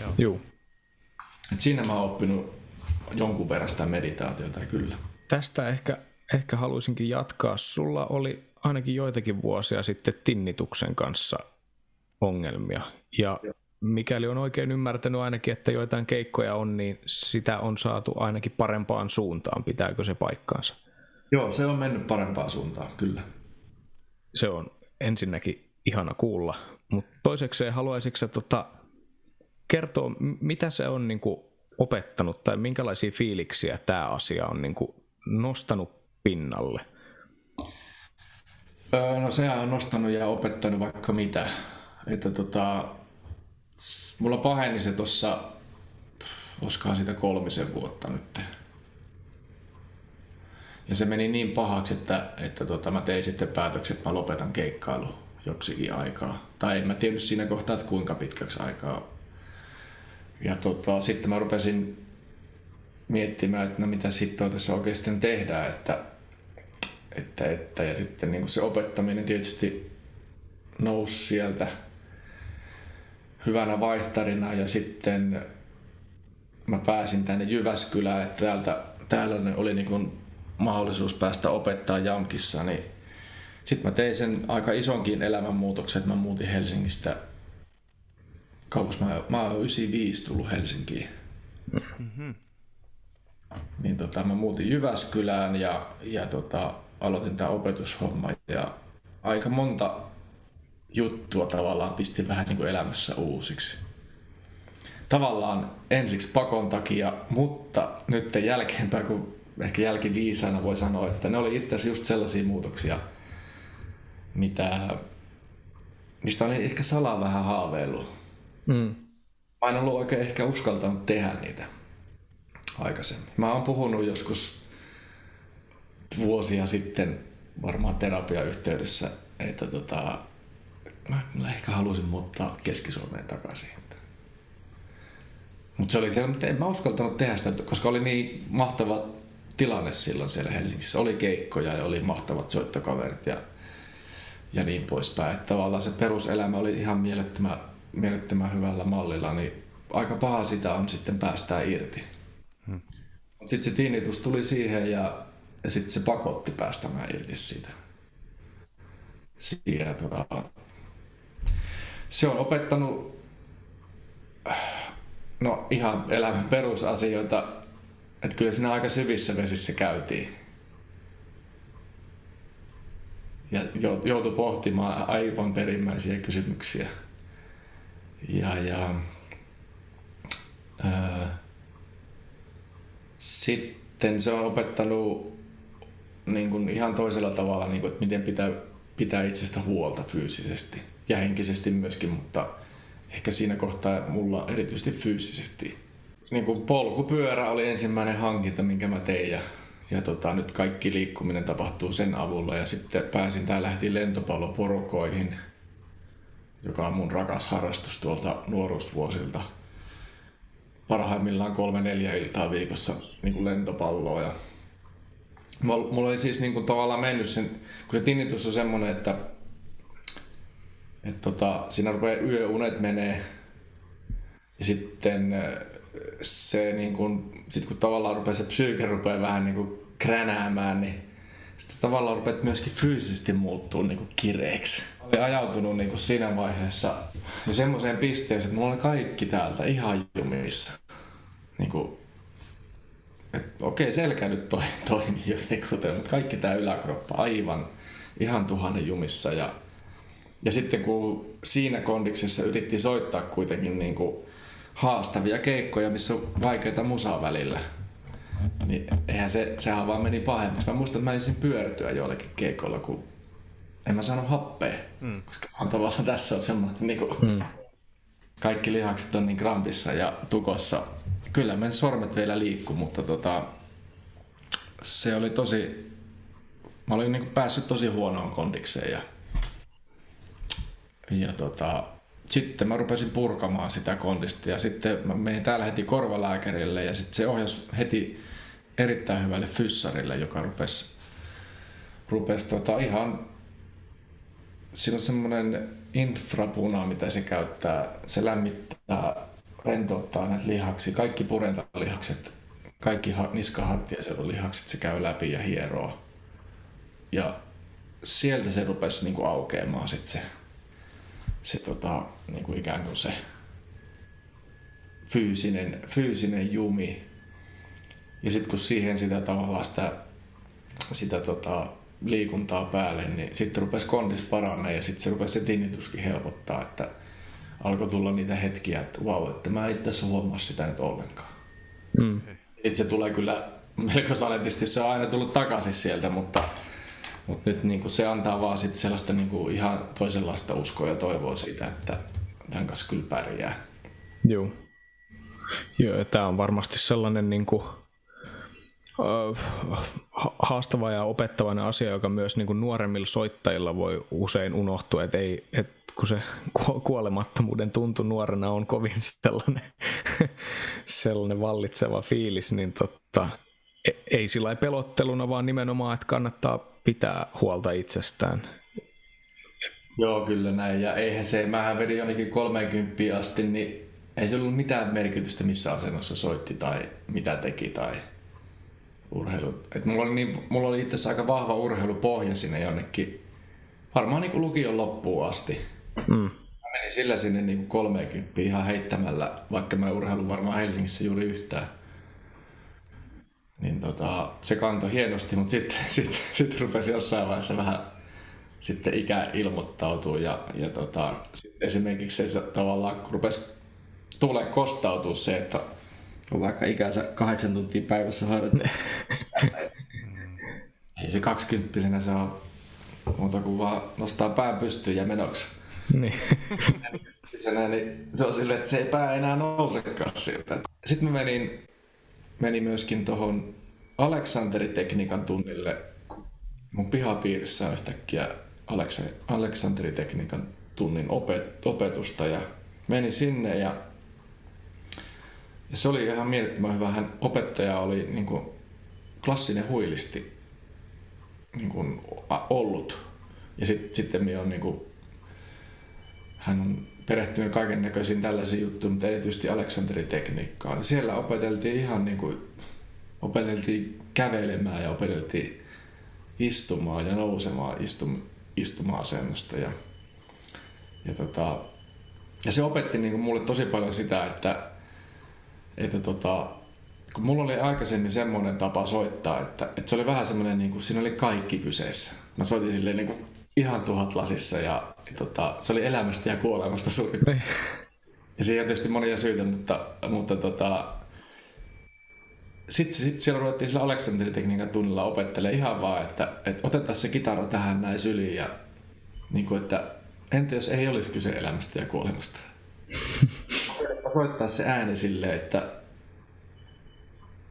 S1: Joo. Joo.
S2: Et siinä mä oon oppinut jonkun verran sitä meditaatiota kyllä.
S1: Tästä ehkä, ehkä haluaisinkin jatkaa. Sulla oli ainakin joitakin vuosia sitten tinnituksen kanssa ongelmia. Ja Joo. Mikäli on oikein ymmärtänyt ainakin, että joitain keikkoja on, niin sitä on saatu ainakin parempaan suuntaan. Pitääkö se paikkaansa?
S2: Joo, se on mennyt parempaan suuntaan, kyllä.
S1: Se on ensinnäkin ihana kuulla. Mutta toisekseen haluaisitko tota, kertoa, mitä se on niin kuin, opettanut tai minkälaisia fiiliksiä tämä asia on niin kuin, nostanut pinnalle?
S2: no sehän on nostanut ja opettanut vaikka mitä. Että tota, mulla paheni se tuossa, olisikohan sitä kolmisen vuotta nyt. Ja se meni niin pahaksi, että, että tota, mä tein sitten päätöksen, että mä lopetan keikkailun joksikin aikaa. Tai en mä tiedä siinä kohtaa, että kuinka pitkäksi aikaa. Ja tota, sitten mä rupesin miettimään, että no mitä sitten tässä oikeasti tehdään, että, että, että ja sitten niin se opettaminen tietysti nousi sieltä hyvänä vaihtarina ja sitten mä pääsin tänne Jyväskylään, että täältä, täällä oli niin mahdollisuus päästä opettaa Jamkissa, niin sitten mä tein sen aika isonkin elämänmuutoksen, että mä muutin Helsingistä. Kauas mä, mä oon 95 tullut Helsinkiin. Mm-hmm. Niin tota, mä muutin Jyväskylään ja, ja tota, aloitin tämä opetushomma. Ja aika monta juttua tavallaan pisti vähän niin kuin elämässä uusiksi. Tavallaan ensiksi pakon takia, mutta nyt jälkeenpäin, kun ehkä jälkiviisaana voi sanoa, että ne oli itse asiassa just sellaisia muutoksia, mitä, mistä olin ehkä salaa vähän haaveillut. Mm. Mä en ollut oikein ehkä uskaltanut tehdä niitä aikaisemmin. Mä oon puhunut joskus vuosia sitten varmaan terapiayhteydessä, että tota, mä, mä ehkä halusin muuttaa Keski-Suomeen takaisin. Mutta se oli siellä, mutta en mä uskaltanut tehdä sitä, koska oli niin mahtava tilanne silloin siellä Helsingissä. Oli keikkoja ja oli mahtavat soittokaverit ja ja niin poispäin. Että tavallaan se peruselämä oli ihan mielettömän, mielettömän hyvällä mallilla, niin aika paha sitä on sitten päästää irti. Hmm. Sitten se tinnitus tuli siihen ja, ja sitten se pakotti päästämään irti siitä. siitä tota, se on opettanut no ihan elämän perusasioita, että kyllä siinä aika syvissä vesissä käytiin. ja joutui pohtimaan aivan perimmäisiä kysymyksiä. Ja, ja ää, sitten se on opettanut niin kuin ihan toisella tavalla, niin kuin, että miten pitää pitää itsestä huolta fyysisesti ja henkisesti myöskin, mutta ehkä siinä kohtaa mulla erityisesti fyysisesti. Niin kuin polkupyörä oli ensimmäinen hankinta, minkä mä tein ja, ja tota, nyt kaikki liikkuminen tapahtuu sen avulla. Ja sitten pääsin tai lähti lentopalloporokoihin, joka on mun rakas harrastus tuolta nuoruusvuosilta. Parhaimmillaan kolme neljä iltaa viikossa niin kuin lentopalloa. Ja mulla oli siis niin kuin tavallaan mennyt sen, kun se tinnitus on semmoinen, että, että tota, siinä rupeaa yöunet menee ja sitten se niin kuin, sit kun tavallaan rupeaa se psyyke rupeaa vähän niin kränäämään, niin sitten tavallaan rupeat myöskin fyysisesti muuttuu niin kireeksi. Olin ajautunut niin siinä vaiheessa ja semmoiseen pisteeseen, että mulla oli kaikki täältä ihan jumissa. Niin kuin, että okei, selkä nyt toi, toimii jotenkin, mutta kaikki tämä yläkroppa aivan ihan tuhannen jumissa. Ja, ja sitten kun siinä kondiksessa yritti soittaa kuitenkin niin kuin haastavia keikkoja, missä on vaikeita musaa välillä, niin eihän se, sehän vaan meni pahemmaksi. Mä muistan, että mä ensin pyörtyä joillekin keikoilla, kun en mä saanut happea, mm. koska on tavallaan tässä on semmoinen, niin kuin, mm. kaikki lihakset on niin krampissa ja tukossa. Kyllä meidän sormet vielä liikkuu, mutta tota, se oli tosi, mä olin niin kuin päässyt tosi huonoon kondikseen ja, ja tota, sitten mä rupesin purkamaan sitä kondista ja sitten mä menin täällä heti korvalääkärille ja sitten se ohjasi heti erittäin hyvälle fyssarille, joka rupesi, rupesi tota ihan, siinä on semmoinen infrapuna, mitä se käyttää, se lämmittää, rentouttaa näitä lihaksia, kaikki purentalihakset, kaikki niskahartiaseudun lihakset se käy läpi ja hieroo. Ja sieltä se rupesi niin kuin aukeamaan sitten se se tota, niin kuin ikään kuin se fyysinen, fyysinen jumi. Ja sitten kun siihen sitä tavallaan sitä, sitä tota, liikuntaa päälle, niin sitten rupesi kondis paranee ja sitten se rupesi se tinnituskin helpottaa, että alkoi tulla niitä hetkiä, että vau, wow, että mä itse asiassa huomaa sitä nyt ollenkaan. Mm. Sitten se tulee kyllä melko saletisti, se on aina tullut takaisin sieltä, mutta mutta nyt niin se antaa vaan sit sellaista niin ihan toisenlaista uskoa ja toivoa siitä, että tämän kanssa kyllä pärjää.
S1: Joo. Joo, tämä on varmasti sellainen niin kuin, haastava ja opettavainen asia, joka myös niin kuin nuoremmilla soittajilla voi usein unohtua, että ei, et kun se kuolemattomuuden tuntu nuorena on kovin sellainen, sellainen vallitseva fiilis, niin totta, ei sillä pelotteluna, vaan nimenomaan, että kannattaa pitää huolta itsestään.
S2: Joo, kyllä näin. Ja eihän se, mähän vedin jonnekin 30 asti, niin ei se ollut mitään merkitystä, missä asennossa soitti tai mitä teki tai urheilu. Et mulla, oli niin, mulla oli itse aika vahva urheilupohja sinne jonnekin, varmaan niin kuin lukion loppuun asti. Mm. Mä menin sillä sinne niin kuin 30 ihan heittämällä, vaikka mä urheilun varmaan Helsingissä juuri yhtään niin tota, se kantoi hienosti, mutta sitten sit, sit rupesi jossain vaiheessa vähän sitten ikä ilmoittautuu ja, ja tota, sit esimerkiksi se tavallaan rupesi tulee kostautua se, että on vaikka ikänsä kahdeksan tuntia päivässä harjoittaa. Ei se kaksikymppisenä se on muuta kuin vaan nostaa pään pystyyn ja menoksi. Niin. niin se on silleen, että se ei pää enää nousekaan sieltä. Sitten mä menin meni myöskin tuohon Aleksanteri-tekniikan tunnille. Mun pihapiirissä on yhtäkkiä Aleksanteri-tekniikan tunnin opet- opetusta ja meni sinne ja, ja se oli ihan mielettömän hyvä. Hän opettaja oli niin kuin, klassinen huilisti niin kuin, ollut. Ja sit, sitten on niin kuin, hän on perehtynyt kaiken näköisiin tällaisiin juttuihin, mutta erityisesti Aleksanteri-tekniikkaan. Siellä opeteltiin ihan niin kuin, opeteltiin kävelemään ja opeteltiin istumaan ja nousemaan istum, istuma-asennosta. Ja, ja, tota, ja se opetti niin kuin mulle tosi paljon sitä, että, että tota, kun mulla oli aikaisemmin semmoinen tapa soittaa, että, että se oli vähän semmoinen, niin kuin, siinä oli kaikki kyseessä. Mä soitin silleen niin kuin ihan tuhat lasissa ja, ja tota, se oli elämästä ja kuolemasta suuri. Niin. Ja siihen on tietysti monia syitä, mutta, mutta tota, sitten sit siellä ruvettiin sillä Aleksanteritekniikan tunnilla opettelemaan ihan vaan, että, että otetaan se kitara tähän näin syliin ja niin kuin, että entä jos ei olisi kyse elämästä ja kuolemasta? soittaa se ääni silleen, että,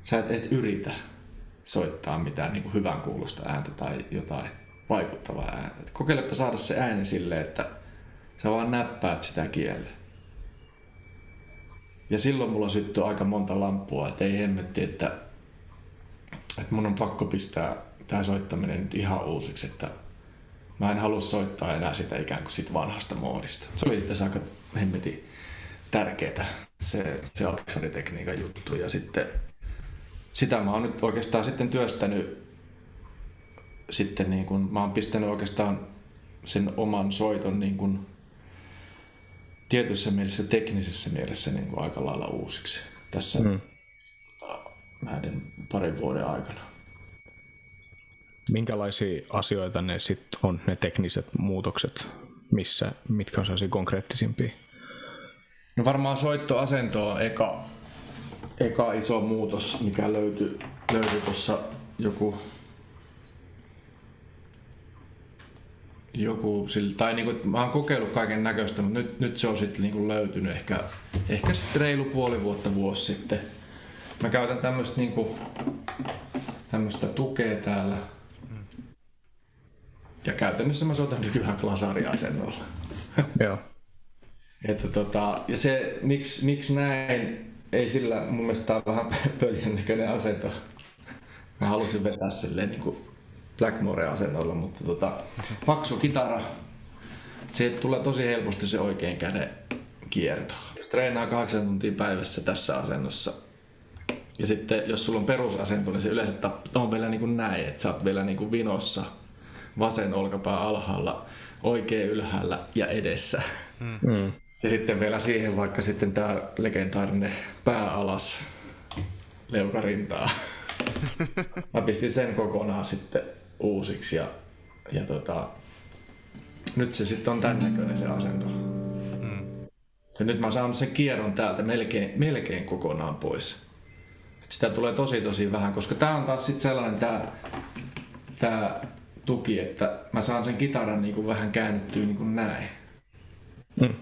S2: sä et, et yritä soittaa mitään niin kuin hyvän kuulosta ääntä tai jotain vaikuttavaa ääntä. Kokeilepa saada se ääni silleen, että sä vaan näppäät sitä kieltä. Ja silloin mulla syttyi aika monta lamppua, että ei hemmetti, että, että mun on pakko pistää tämä soittaminen nyt ihan uusiksi, että mä en halua soittaa enää sitä ikään kuin siitä vanhasta moodista. Se oli itse aika hemmetin tärkeää se, se aleksaritekniikan juttu. Ja sitten sitä mä oon nyt oikeastaan sitten työstänyt sitten niin kuin, mä oon pistänyt oikeastaan sen oman soiton niin kuin tietyssä mielessä, teknisessä mielessä niin kuin aika lailla uusiksi tässä mm. näiden parin vuoden aikana.
S1: Minkälaisia asioita ne sitten on, ne tekniset muutokset, missä, mitkä on sellaisia konkreettisimpia?
S2: No varmaan soittoasento on eka, eka iso muutos, mikä löytyi, löytyi tuossa joku joku sillä, tai niin kuin, mä oon kokeillut kaiken näköistä, mutta nyt, nyt se on sitten niin löytynyt ehkä, ehkä sitten reilu puoli vuotta vuosi sitten. Mä käytän tämmöistä niin kuin, tämmöistä tukea täällä. Ja käytännössä mä soitan nykyään glasariasennolla.
S1: Joo.
S2: Että tota, ja se, miksi, miksi näin, ei sillä, mun mielestä tää on vähän pöljän näköinen asento. Mä halusin vetää silleen niin kuin Blackmore-asennolla, mutta tota, paksu kitara, se tulee tosi helposti se oikein käden kierto. Jos treenaa kahdeksan tuntia päivässä tässä asennossa, ja sitten jos sulla on perusasento, niin se yleensä on vielä niin kuin näin, että sä oot vielä niin kuin vinossa, vasen olkapää alhaalla, oikein ylhäällä ja edessä. Mm. Ja sitten vielä siihen vaikka sitten tämä legendaarinen pää alas leukarintaa. Mä pistin sen kokonaan sitten uusiksi ja, ja tota, nyt se sitten on tämän näköinen se asento. Mm. Ja nyt mä saan sen kierron täältä melkein, melkein kokonaan pois. Sitä tulee tosi tosi vähän, koska tää on taas sitten sellainen tää, tää tuki, että mä saan sen kitaran niin kuin vähän käännettyä niin kuin näin. Mm.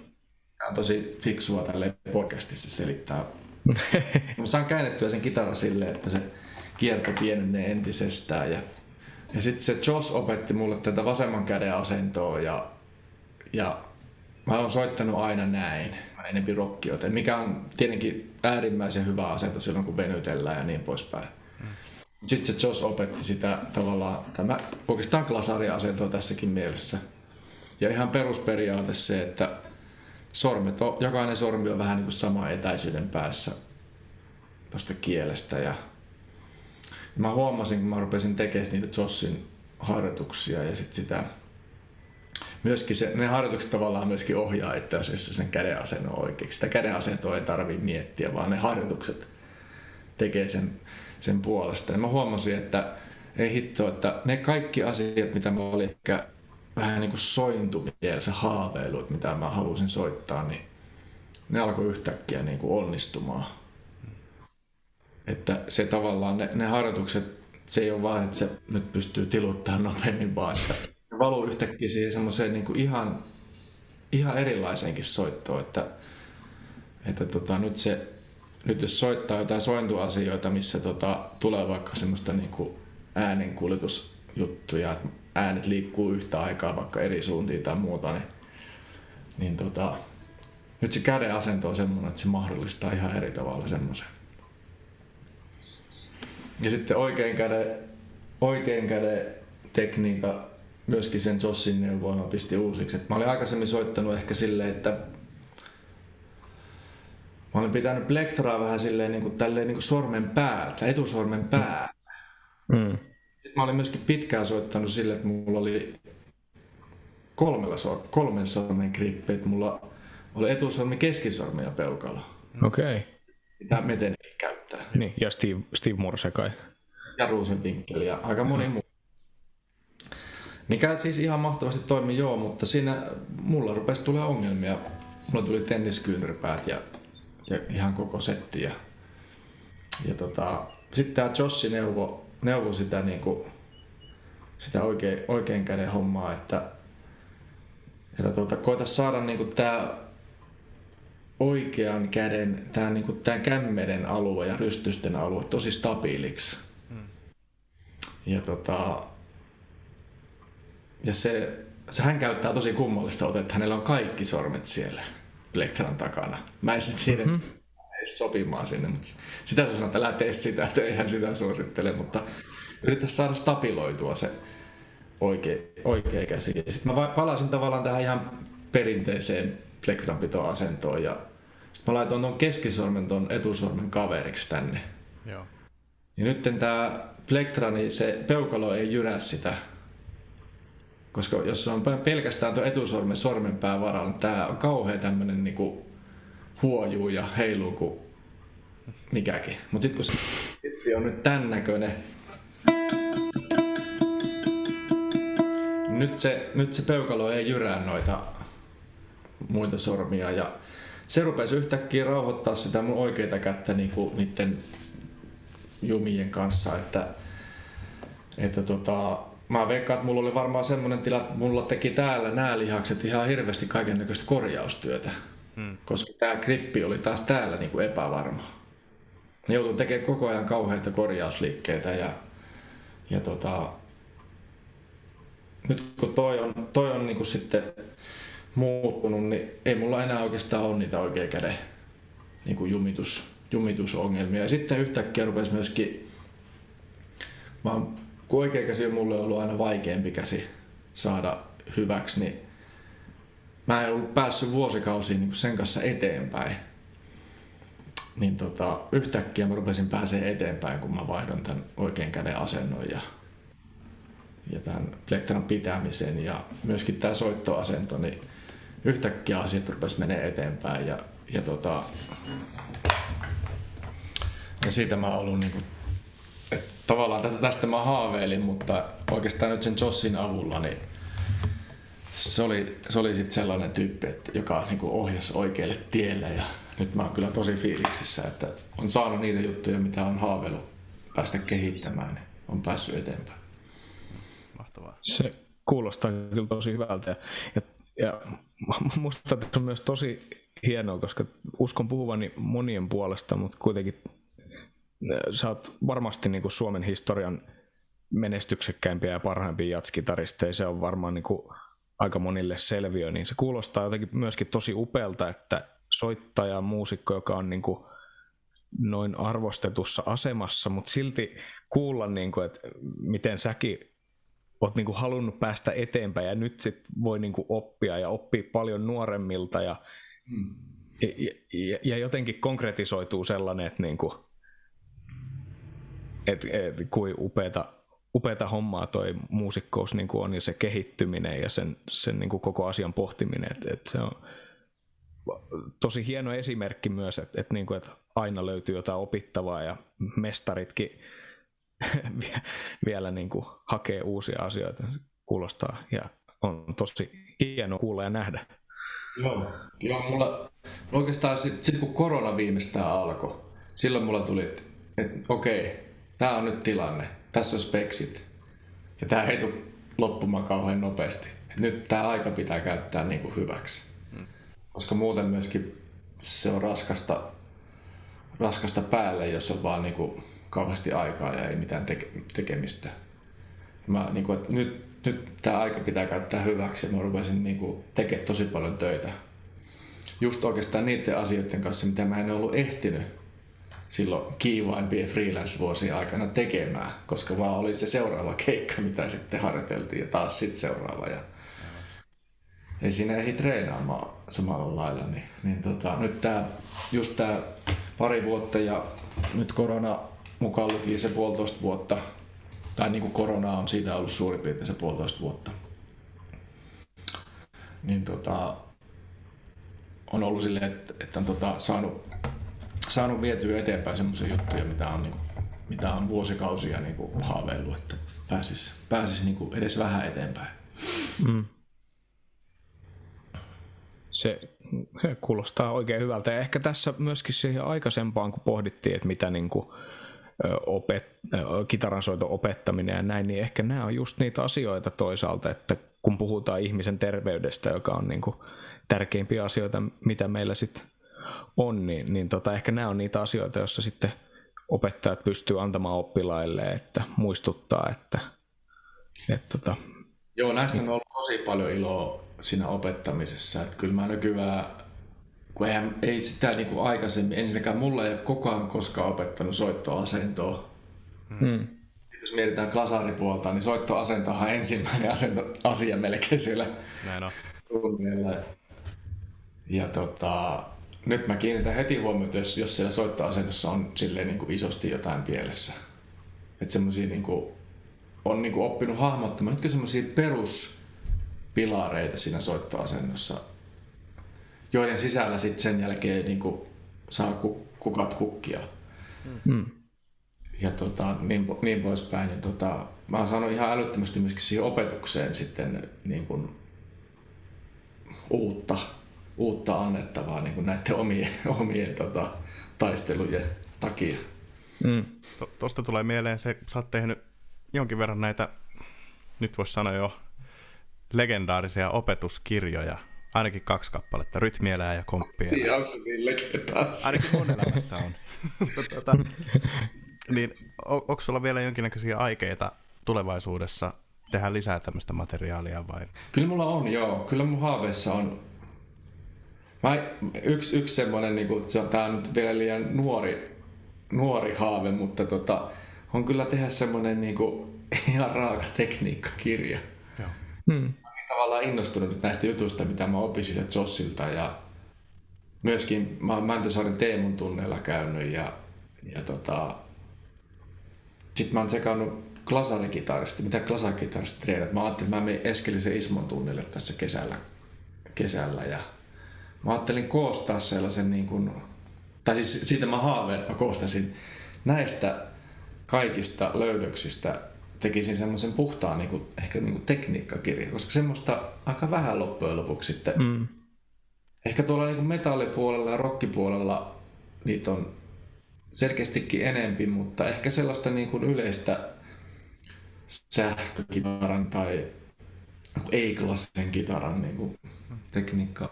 S2: Tämä on tosi fiksua tälle podcastissa selittää. mä saan käännettyä sen kitaran silleen, että se kierto pienenee entisestään ja ja sitten se Josh opetti mulle tätä vasemman käden asentoa ja, ja mä oon soittanut aina näin, enempi rockioita, mikä on tietenkin äärimmäisen hyvä asento silloin kun venytellään ja niin poispäin. Mm. Sitten se Josh opetti sitä tavallaan, tämä oikeastaan glasaria-asentoa tässäkin mielessä. Ja ihan perusperiaate se, että sormet on, jokainen sormi on vähän niin kuin sama etäisyyden päässä tuosta kielestä ja mä huomasin, kun mä rupesin tekemään niitä Jossin harjoituksia ja sit sitä myöskin se, ne harjoitukset tavallaan myöskin ohjaa itse asiassa sen kädenasennon oikeaksi. Sitä kädenasentoa ei tarvitse miettiä, vaan ne harjoitukset tekee sen, sen puolesta. Ja mä huomasin, että ei hitto, että ne kaikki asiat, mitä mä olin ehkä vähän niin kuin sointu mielessä haaveilu, että mitä mä halusin soittaa, niin ne alkoi yhtäkkiä niin kuin onnistumaan. Että se tavallaan, ne, ne harjoitukset, se ei ole vaan, että se nyt pystyy tiluttamaan nopeammin, vaan että se valuu yhtäkkiä siihen semmoiseen niin kuin ihan, ihan erilaiseenkin soittoon, että, että tota, nyt, se, nyt jos soittaa jotain sointuasioita, missä tota, tulee vaikka semmoista niin kuin äänenkuljetusjuttuja, että äänet liikkuu yhtä aikaa vaikka eri suuntiin tai muuta, niin, niin tota, nyt se käden asento on semmoinen, että se mahdollistaa ihan eri tavalla semmoisen. Ja sitten oikein käden, oikein käden tekniikka myöskin sen Jossin neuvoin pisti uusiksi. Et mä olin aikaisemmin soittanut ehkä silleen, että mä olin pitänyt plektraa vähän silleen niin kuin, tälleen niin kuin sormen päältä, etusormen päältä. Mm. Sitten mä olin myöskin pitkään soittanut silleen, että mulla oli kolmella sor- kolmen sormen grippi, että mulla oli etusormi, keskisormi ja peukalo.
S1: Okei. Okay.
S2: Mitä Metenekin käyttää.
S1: Niin, ja Steve, Steve Morse kai.
S2: Ja Rosenwinkel ja aika moni muu. Mikä siis ihan mahtavasti toimi joo, mutta siinä mulla rupesi tulee ongelmia. Mulla tuli tenniskyynärpäät ja, ja ihan koko setti. Ja, ja tota, sitten tämä Jossi neuvo, neuvo sitä, niinku, sitä oikein, oikein käden hommaa, että, että tuota, koita saada niinku tämä oikean käden, tämä niinku, tää kämmenen alue ja rystysten alue tosi stabiiliksi. Hmm. Ja, tota, ja se, se, hän käyttää tosi kummallista otetta. Hänellä on kaikki sormet siellä plektran takana. Mä en sitten tiedä, mm-hmm. ei sopimaan sinne, mutta sitä sä sanoit, että älä tee sitä, että eihän sitä suosittele, mutta yritä saada stabiloitua se oikea, oikea käsi. Sitten mä palasin tavallaan tähän ihan perinteiseen plektranpitoasentoon ja mä laitoin tuon keskisormen tuon etusormen kaveriksi tänne. Joo. Ja nyt tämä plektra, niin se peukalo ei jyrä sitä. Koska jos se on pelkästään tuo etusormen sormenpää varalla, niin tämä on kauhean tämmönen niinku huojuu ja heiluu kuin mikäkin. Mutta sitten kun se on nyt tän näköinen, nyt se, nyt se peukalo ei jyrää noita muita sormia ja se rupesi yhtäkkiä rauhoittaa sitä mun oikeita kättä niin kuin niiden jumien kanssa, että, että tota, mä veikkaan, että mulla oli varmaan semmoinen tila, että mulla teki täällä nämä lihakset ihan hirveästi kaiken näköistä korjaustyötä, hmm. koska tämä grippi oli taas täällä niin kuin epävarma. Joutuin tekemään koko ajan kauheita korjausliikkeitä ja, ja tota, nyt kun toi on, toi on niin kuin sitten muuttunut, niin ei mulla enää oikeastaan ole niitä oikein käden niin kuin jumitus, jumitusongelmia. Ja sitten yhtäkkiä rupesi myöskin, vaan kun oikea käsi on mulle ollut aina vaikeampi käsi saada hyväksi, niin mä en ollut päässyt vuosikausiin niin sen kanssa eteenpäin. Niin tota, yhtäkkiä mä rupesin pääsee eteenpäin, kun mä vaihdon tämän oikean käden asennon ja, ja tämän plektran pitämisen ja myöskin tämä soittoasento, niin yhtäkkiä asiat rupes menee eteenpäin ja, ja, tota, ja siitä mä oon ollut niinku, että tavallaan tätä, tästä mä haaveilin, mutta oikeastaan nyt sen Jossin avulla niin se oli, se oli sit sellainen tyyppi, että, joka niinku ohjasi oikealle tielle ja nyt mä oon kyllä tosi fiiliksissä, että on saanut niitä juttuja, mitä on haaveillut päästä kehittämään, niin on päässyt eteenpäin.
S1: Mahtavaa. Se kuulostaa kyllä tosi hyvältä. Ja, ja ja musta on myös tosi hienoa, koska uskon puhuvani monien puolesta, mutta kuitenkin äh, sä oot varmasti niin kuin Suomen historian menestyksekkäimpiä ja parhaimpia jatskitaristeja. Se on varmaan niin kuin aika monille selviö, niin se kuulostaa jotenkin myöskin tosi upealta, että soittaja, muusikko, joka on niin kuin noin arvostetussa asemassa, mutta silti kuulla, niin kuin, että miten säkin oot niinku halunnut päästä eteenpäin ja nyt sit voi niinku oppia ja oppia paljon nuoremmilta ja, hmm. ja, ja, ja jotenkin konkretisoituu sellainen, että niinku, et, et, kuin upeata, upeata hommaa toi muusikkous niinku on ja se kehittyminen ja sen, sen niinku koko asian pohtiminen, että et se on tosi hieno esimerkki myös, että et niinku, et aina löytyy jotain opittavaa ja mestaritkin vielä niin kuin hakee uusia asioita. Kuulostaa ja on tosi hieno kuulla ja nähdä.
S2: Joo, Joo mulla oikeastaan sitten sit kun korona viimeistään alkoi, silloin mulla tuli, että et, okei, tämä on nyt tilanne, tässä on speksit. Ja tämä ei tule loppumaan kauhean nopeasti. Et nyt tämä aika pitää käyttää niin kuin hyväksi. Hmm. Koska muuten myöskin se on raskasta, raskasta päälle, jos on vaan niin kuin kauheasti aikaa ja ei mitään teke- tekemistä. Mä, niin kuin, että nyt, nyt tämä aika pitää käyttää hyväksi ja mä rupesin niin kuin, tekemään tosi paljon töitä. Just oikeastaan niiden asioiden kanssa, mitä mä en ollut ehtinyt silloin kiivaimpien freelance-vuosien aikana tekemään, koska vaan oli se seuraava keikka, mitä sitten harjoiteltiin ja taas sitten seuraava. Ja ei siinä ehdi treenaamaan samalla lailla. Niin, niin tota, nyt tää, just tämä pari vuotta ja nyt korona mukaan luki se puolitoista vuotta, tai niin kuin korona on siitä ollut suurin piirtein se puolitoista vuotta, niin tota, on ollut silleen, että, että on tota, saanut, saanut vietyä eteenpäin semmoisia juttuja, mitä on, niin kuin, mitä on vuosikausia niin kuin haaveillut, että pääsisi pääsis niin edes vähän eteenpäin. Mm.
S1: Se, se kuulostaa oikein hyvältä. Ja ehkä tässä myöskin siihen aikaisempaan, kun pohdittiin, että mitä niin kuin, opet, kitaransoiton opettaminen ja näin, niin ehkä nämä on just niitä asioita toisaalta, että kun puhutaan ihmisen terveydestä, joka on niin kuin tärkeimpiä asioita, mitä meillä sitten on, niin, niin tota, ehkä nämä on niitä asioita, joissa sitten opettajat pystyy antamaan oppilaille, että muistuttaa, että, että tota,
S2: Joo, näistä on ollut tosi paljon iloa siinä opettamisessa. Että kyllä mä nykyään, kun eihän, ei sitä niin kuin aikaisemmin, ensinnäkään mulla ei ole koko ajan koskaan opettanut soittoasentoa.
S1: hmm.
S2: Jos mietitään klasaripuolta, niin soittoasentohan on ensimmäinen asento, asia melkein siellä
S3: Näin on.
S2: tunneilla. Ja tota, nyt mä kiinnitän heti huomiota, jos, jos siellä soittoasennossa on silleen niin kuin isosti jotain pielessä. Että semmosia niin kuin, on niin kuin oppinut hahmottamaan, mitkä semmosia peruspilareita siinä soittoasennossa, joiden sisällä sitten sen jälkeen niin kuin saa ku, kukat kukkia.
S1: Hmm.
S2: Ja tota, niin, niin poispäin. Ja tota, mä oon saanut ihan älyttömästi myöskin siihen opetukseen sitten niin kuin uutta, uutta annettavaa niin kuin näiden omien, omien tota, taistelujen takia.
S3: To- Tuosta tulee mieleen se, sä oot tehnyt jonkin verran näitä, nyt voisi sanoa jo, legendaarisia opetuskirjoja, ainakin kaksi kappaletta, rytmielää ja komppia.
S2: Niin, onko se niin?
S3: Ainakin mun elämässä on. tota, niin on, onko sulla vielä jonkinnäköisiä aikeita tulevaisuudessa tehdä lisää tämmöistä materiaalia vai?
S2: Kyllä mulla on, joo. Kyllä mun haaveissa on. Mä, yksi, yksi semmoinen, niin kuin, se on, tää on nyt vielä liian nuori, nuori haave, mutta tota, on kyllä tehdä semmoinen niin kuin, ihan raaka tekniikkakirja.
S3: Joo.
S1: Hmm.
S2: Tavallaan innostunut näistä jutuista, mitä mä opisin sieltä Jossilta ja myöskin mä oon Mäntysaaren Teemun tunneilla käynyt ja, ja tota, sitten mä oon sekannut glasarikitaristi, mitä glasarikitaristi treenat. Mä ajattelin, että mä menen Eskelisen Ismon tunnille tässä kesällä, kesällä ja mä ajattelin koostaa sellaisen niin kuin, tai siis siitä mä haaveen, että mä koostasin näistä kaikista löydöksistä tekisin semmoisen puhtaan niin kuin, ehkä niin kuin tekniikkakirjan, koska semmoista aika vähän loppujen lopuksi sitten.
S1: Hmm.
S2: Ehkä tuolla niin kuin metallipuolella ja rockipuolella niitä on selkeästikin enempi, mutta ehkä sellaista niin kuin yleistä sähkökitaran tai ei-klassisen kitaran niin kuin tekniikka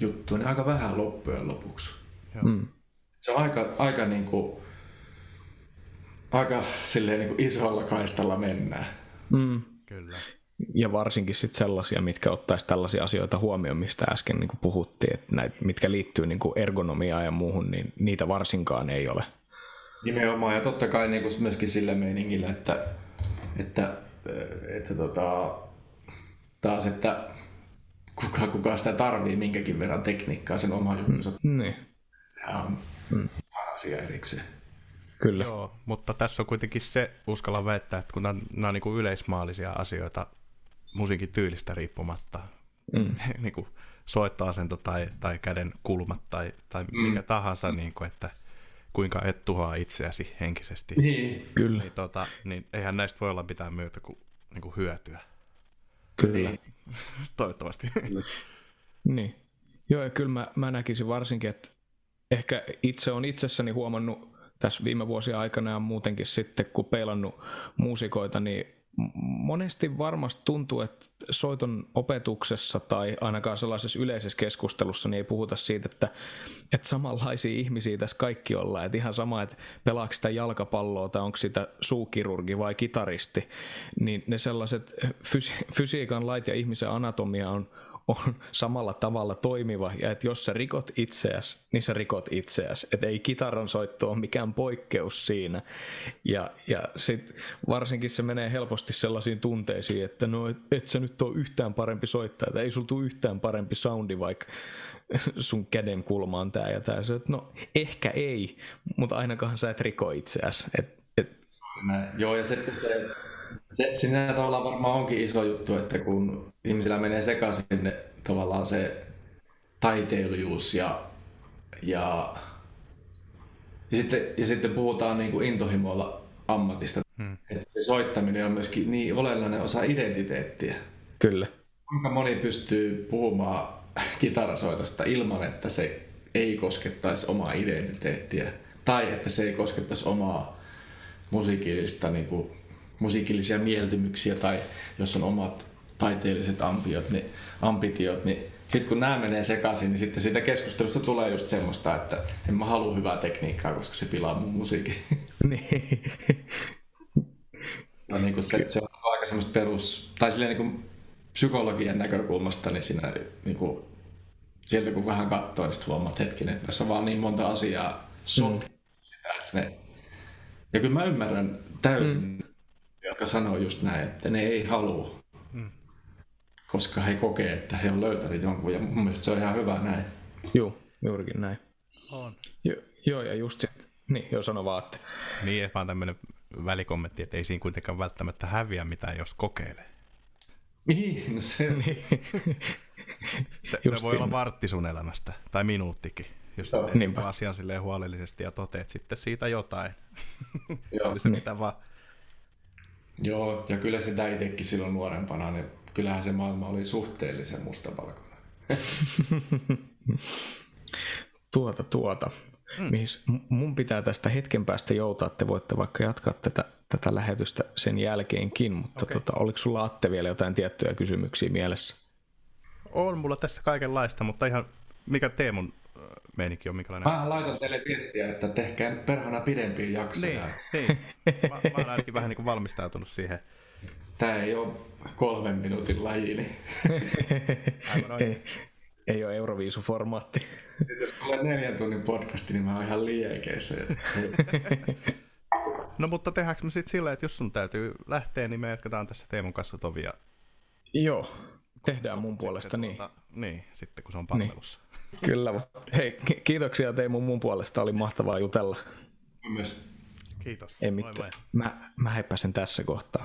S2: juttu, niin aika vähän loppujen lopuksi.
S1: Hmm.
S2: Se on aika, aika, niin kuin, aika silleen niin kuin isolla kaistalla mennään.
S1: Hmm.
S3: Kyllä.
S1: Ja varsinkin sit sellaisia, mitkä ottaisi tällaisia asioita huomioon, mistä äsken niin puhuttiin, että näitä, mitkä liittyy niin ergonomiaan ja muuhun, niin niitä varsinkaan ei ole.
S2: Nimenomaan, ja totta kai niin kuin myöskin sillä meiningillä, että, että, että tota, taas, että kuka, kuka sitä tarvii, minkäkin verran tekniikkaa sen oman juttunsa.
S1: Niin,
S2: Sehän on mm. asia erikseen.
S1: Kyllä.
S3: Joo, mutta tässä on kuitenkin se, uskalla väittää, että kun nämä, nämä on niin kuin yleismaallisia asioita musiikin tyylistä riippumatta,
S1: Mm.
S3: niin kuin soittoasento tai, tai käden kulmat tai, tai mikä tahansa, niin kuin, että kuinka et tuhoa itseäsi henkisesti,
S2: Niin,
S1: Kyllä,
S3: niin, tota, niin eihän näistä voi olla mitään myötä kuin, niin kuin hyötyä,
S1: kyllä.
S2: niin.
S3: toivottavasti.
S1: Niin. Joo, ja kyllä mä, mä näkisin varsinkin, että ehkä itse on itsessäni huomannut tässä viime vuosien aikana ja muutenkin sitten, kun peilannut muusikoita, niin monesti varmasti tuntuu, että soiton opetuksessa tai ainakaan sellaisessa yleisessä keskustelussa niin ei puhuta siitä, että, että samanlaisia ihmisiä tässä kaikki ollaan. Että ihan sama, että pelaako sitä jalkapalloa tai onko sitä suukirurgi vai kitaristi, niin ne sellaiset fysi- fysiikan lait ja ihmisen anatomia on, on samalla tavalla toimiva, ja että jos sä rikot itseäsi, niin sä rikot itseäsi. Että ei kitaran soitto ole mikään poikkeus siinä. Ja, ja sit varsinkin se menee helposti sellaisiin tunteisiin, että no et, et sä nyt ole yhtään parempi soittaja, että ei sul tule yhtään parempi soundi, vaikka sun käden kulma on tää ja tää. Se, että no ehkä ei, mutta ainakaan sä et riko itseäsi. Et, et.
S2: Joo, ja sitten se, se, siinä tavallaan varmaan onkin iso juttu, että kun ihmisillä menee sekaisin ne, tavallaan se taiteilijuus ja, ja, ja, sitten, ja sitten puhutaan niin kuin intohimoilla ammatista. Hmm. Että se soittaminen on myöskin niin olennainen osa identiteettiä.
S1: kyllä.
S2: Kuinka moni pystyy puhumaan kitarasoitosta ilman, että se ei koskettaisi omaa identiteettiä tai että se ei koskettaisi omaa musiikillista, niin kuin, musiikillisia mieltymyksiä tai jos on omat taiteelliset ambiot, niin, ambitiot, niin sitten kun nämä menee sekaisin, niin sitten siitä keskustelusta tulee just semmoista, että en mä halua hyvää tekniikkaa, koska se pilaa mun musiikin.
S1: Niin.
S2: no, niin kuin se, se, on aika semmoista perus, tai silleen niin kuin psykologian näkökulmasta, niin siinä niin kuin, sieltä kun vähän katsoo, niin sitten huomaat hetkinen, että tässä on vaan niin monta asiaa sot mm. sitä, että ne... Ja kyllä mä ymmärrän täysin, mm. Jotka sanoo just näin, että ne ei halua, mm. koska he kokee, että he on löytänyt jonkun, ja mun mielestä se on ihan hyvä näin.
S1: Joo, juurikin näin. On. Jo, joo, ja just se, niin, joo, sano vaan, että...
S3: Niin, vaan tämmöinen välikommentti, että ei siinä kuitenkaan välttämättä häviä mitään, jos kokeilee.
S2: Niin, no se... niin.
S3: se, se voi olla vartti sun elämästä, tai minuuttikin, jos no, teet asian silleen huolellisesti ja toteet sitten siitä jotain. Joo. se niin. mitä vaan.
S2: Joo, ja kyllä sitä itsekin silloin nuorempana, niin kyllähän se maailma oli suhteellisen mustavalkoinen.
S1: tuota, tuota. Mm. Mihin mun pitää tästä hetken päästä joutaa, te voitte vaikka jatkaa tätä, tätä lähetystä sen jälkeenkin, mutta okay. tota, oliko sulla Atte vielä jotain tiettyjä kysymyksiä mielessä?
S3: On mulla tässä kaikenlaista, mutta ihan mikä Teemun meininki on, minkälainen?
S2: Mä laitan teille viestiä, että tehkää perhana pidempiä jaksoja.
S3: Niin, niin. Mä, mä olen ainakin vähän niin kuin valmistautunut siihen.
S2: Tää ei ole kolmen minuutin laji, niin...
S1: ei, ei ole Euroviisuformaatti.
S2: Jos tulee neljän tunnin podcasti, niin mä oon ihan liekeissä.
S3: no mutta tehdäänkö me sitten silleen, että jos sun täytyy lähteä, niin me jatketaan tässä Teemun kanssa tovia.
S1: Joo, tehdään mun puolesta niin. Tuota,
S3: niin, sitten kun se on palvelussa.
S1: Niin. Kyllä. Hei, kiitoksia Teemu mun puolesta, oli mahtavaa jutella.
S2: Myös.
S3: Kiitos.
S1: Ei mitään. Mä, mä heippäsen tässä kohtaa.